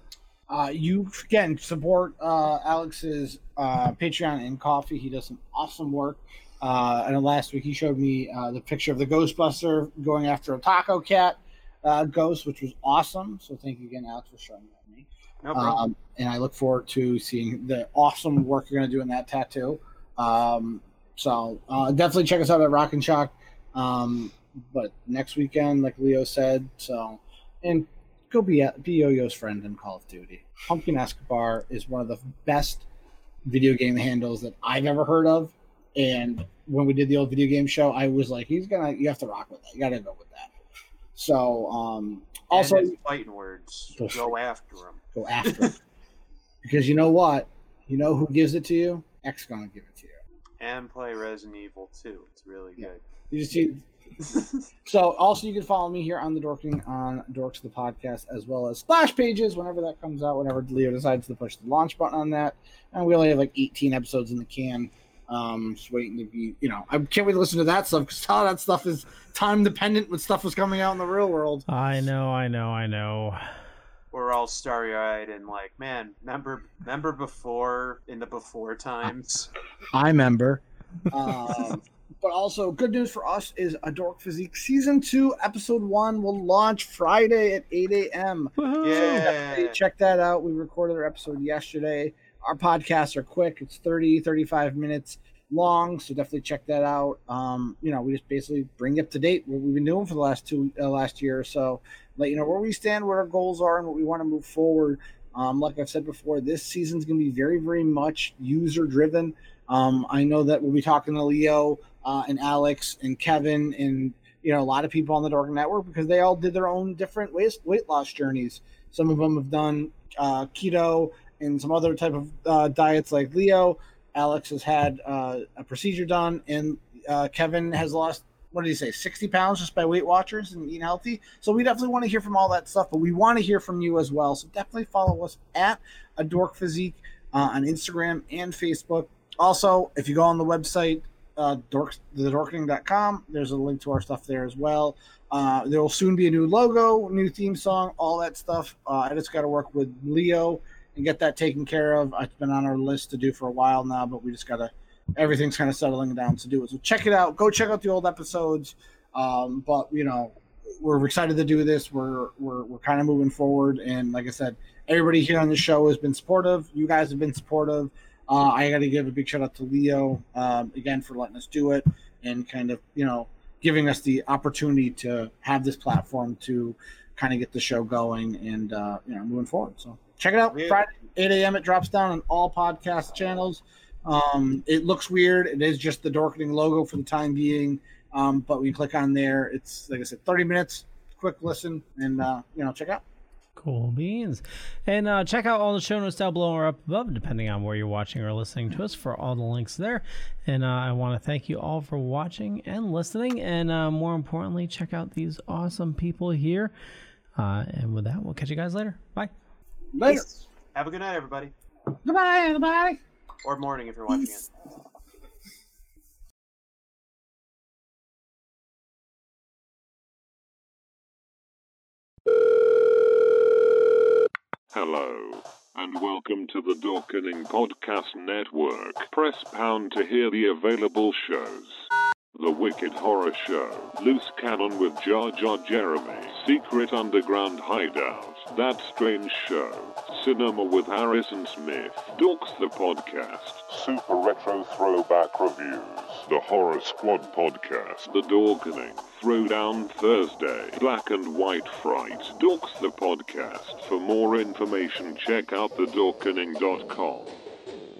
Uh, you again support uh, Alex's uh, Patreon and coffee. He does some awesome work. Uh, and last week he showed me uh, the picture of the Ghostbuster going after a taco cat uh, ghost, which was awesome. So thank you again, Alex, for showing that to me. No problem. Um, and I look forward to seeing the awesome work you're going to do in that tattoo. Um, so uh, definitely check us out at Rock and Shock. Um, but next weekend, like Leo said, so and go be be Yo-Yo's friend in Call of Duty. Pumpkin Escobar is one of the best video game handles that I've ever heard of. And when we did the old video game show, I was like, he's gonna, you have to rock with that. You got to go with that. So, um, also fighting words. Go Go after him. go after it. because you know what? You know who gives it to you? X gonna give it to you. And play Resident Evil 2. It's really good. You just see. (laughs) so also you can follow me here on the Dorking on Dorks the podcast as well as splash pages whenever that comes out. Whenever Leo decides to push the launch button on that, and we only have like 18 episodes in the can. Um, just waiting to be, you know, I can't wait to listen to that stuff because (laughs) all that stuff is time dependent with stuff was coming out in the real world. I know, I know, I know. We're all starry eyed and like, man, remember remember before in the before times? (laughs) I remember. Um, but also, good news for us is A Dork Physique Season 2, Episode 1 will launch Friday at 8 a.m. Yeah. definitely check that out. We recorded our episode yesterday. Our podcasts are quick, it's 30, 35 minutes long. So definitely check that out. Um, you know, we just basically bring up to date what we've been doing for the last two, uh, last year or so. Let you know where we stand, what our goals are, and what we want to move forward. Um, like I've said before, this season's going to be very, very much user driven. Um, I know that we'll be talking to Leo uh, and Alex and Kevin and you know a lot of people on the Dork Network because they all did their own different weight weight loss journeys. Some of them have done uh, keto and some other type of uh, diets like Leo. Alex has had uh, a procedure done, and uh, Kevin has lost what did he say, sixty pounds just by Weight Watchers and eating healthy. So we definitely want to hear from all that stuff, but we want to hear from you as well. So definitely follow us at a Dork Physique uh, on Instagram and Facebook. Also, if you go on the website, uh, dorks, thedorkening.com, there's a link to our stuff there as well. Uh, there will soon be a new logo, new theme song, all that stuff. Uh, I just got to work with Leo and get that taken care of. It's been on our list to do for a while now, but we just got to, everything's kind of settling down to do it. So check it out. Go check out the old episodes. Um, but, you know, we're excited to do this. We're, we're, we're kind of moving forward. And like I said, everybody here on the show has been supportive. You guys have been supportive. Uh, I got to give a big shout out to Leo um, again for letting us do it and kind of you know giving us the opportunity to have this platform to kind of get the show going and uh, you know moving forward. So check it out Yeah. Friday 8 a.m. It drops down on all podcast channels. Um, it looks weird. It is just the Dorkening logo for the time being. Um, but when you click on there, it's like I said, 30 minutes, quick listen, and uh, you know check out. Cool beans. And uh, check out all the show notes down below or up above, depending on where you're watching or listening to us, for all the links there. And uh, I want to thank you all for watching and listening. And uh, more importantly, check out these awesome people here. Uh, and with that, we'll catch you guys later. Bye. Later. Have a good night, everybody. Goodbye, everybody. Or morning if you're watching it. Hello, and welcome to the Dorkening Podcast Network. Press pound to hear the available shows. The Wicked Horror Show, Loose Cannon with Jar Jar Jeremy, Secret Underground Hideout, That Strange Show, Cinema with Harrison Smith, Dorks the Podcast, Super Retro Throwback Reviews. The Horror Squad Podcast, The Dorkening, Throwdown Thursday, Black and White Fright, Dorks the Podcast. For more information, check out thedorkening.com.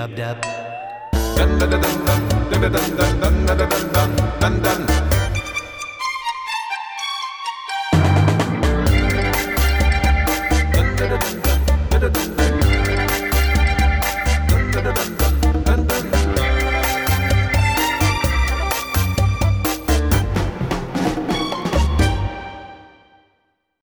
dub dub.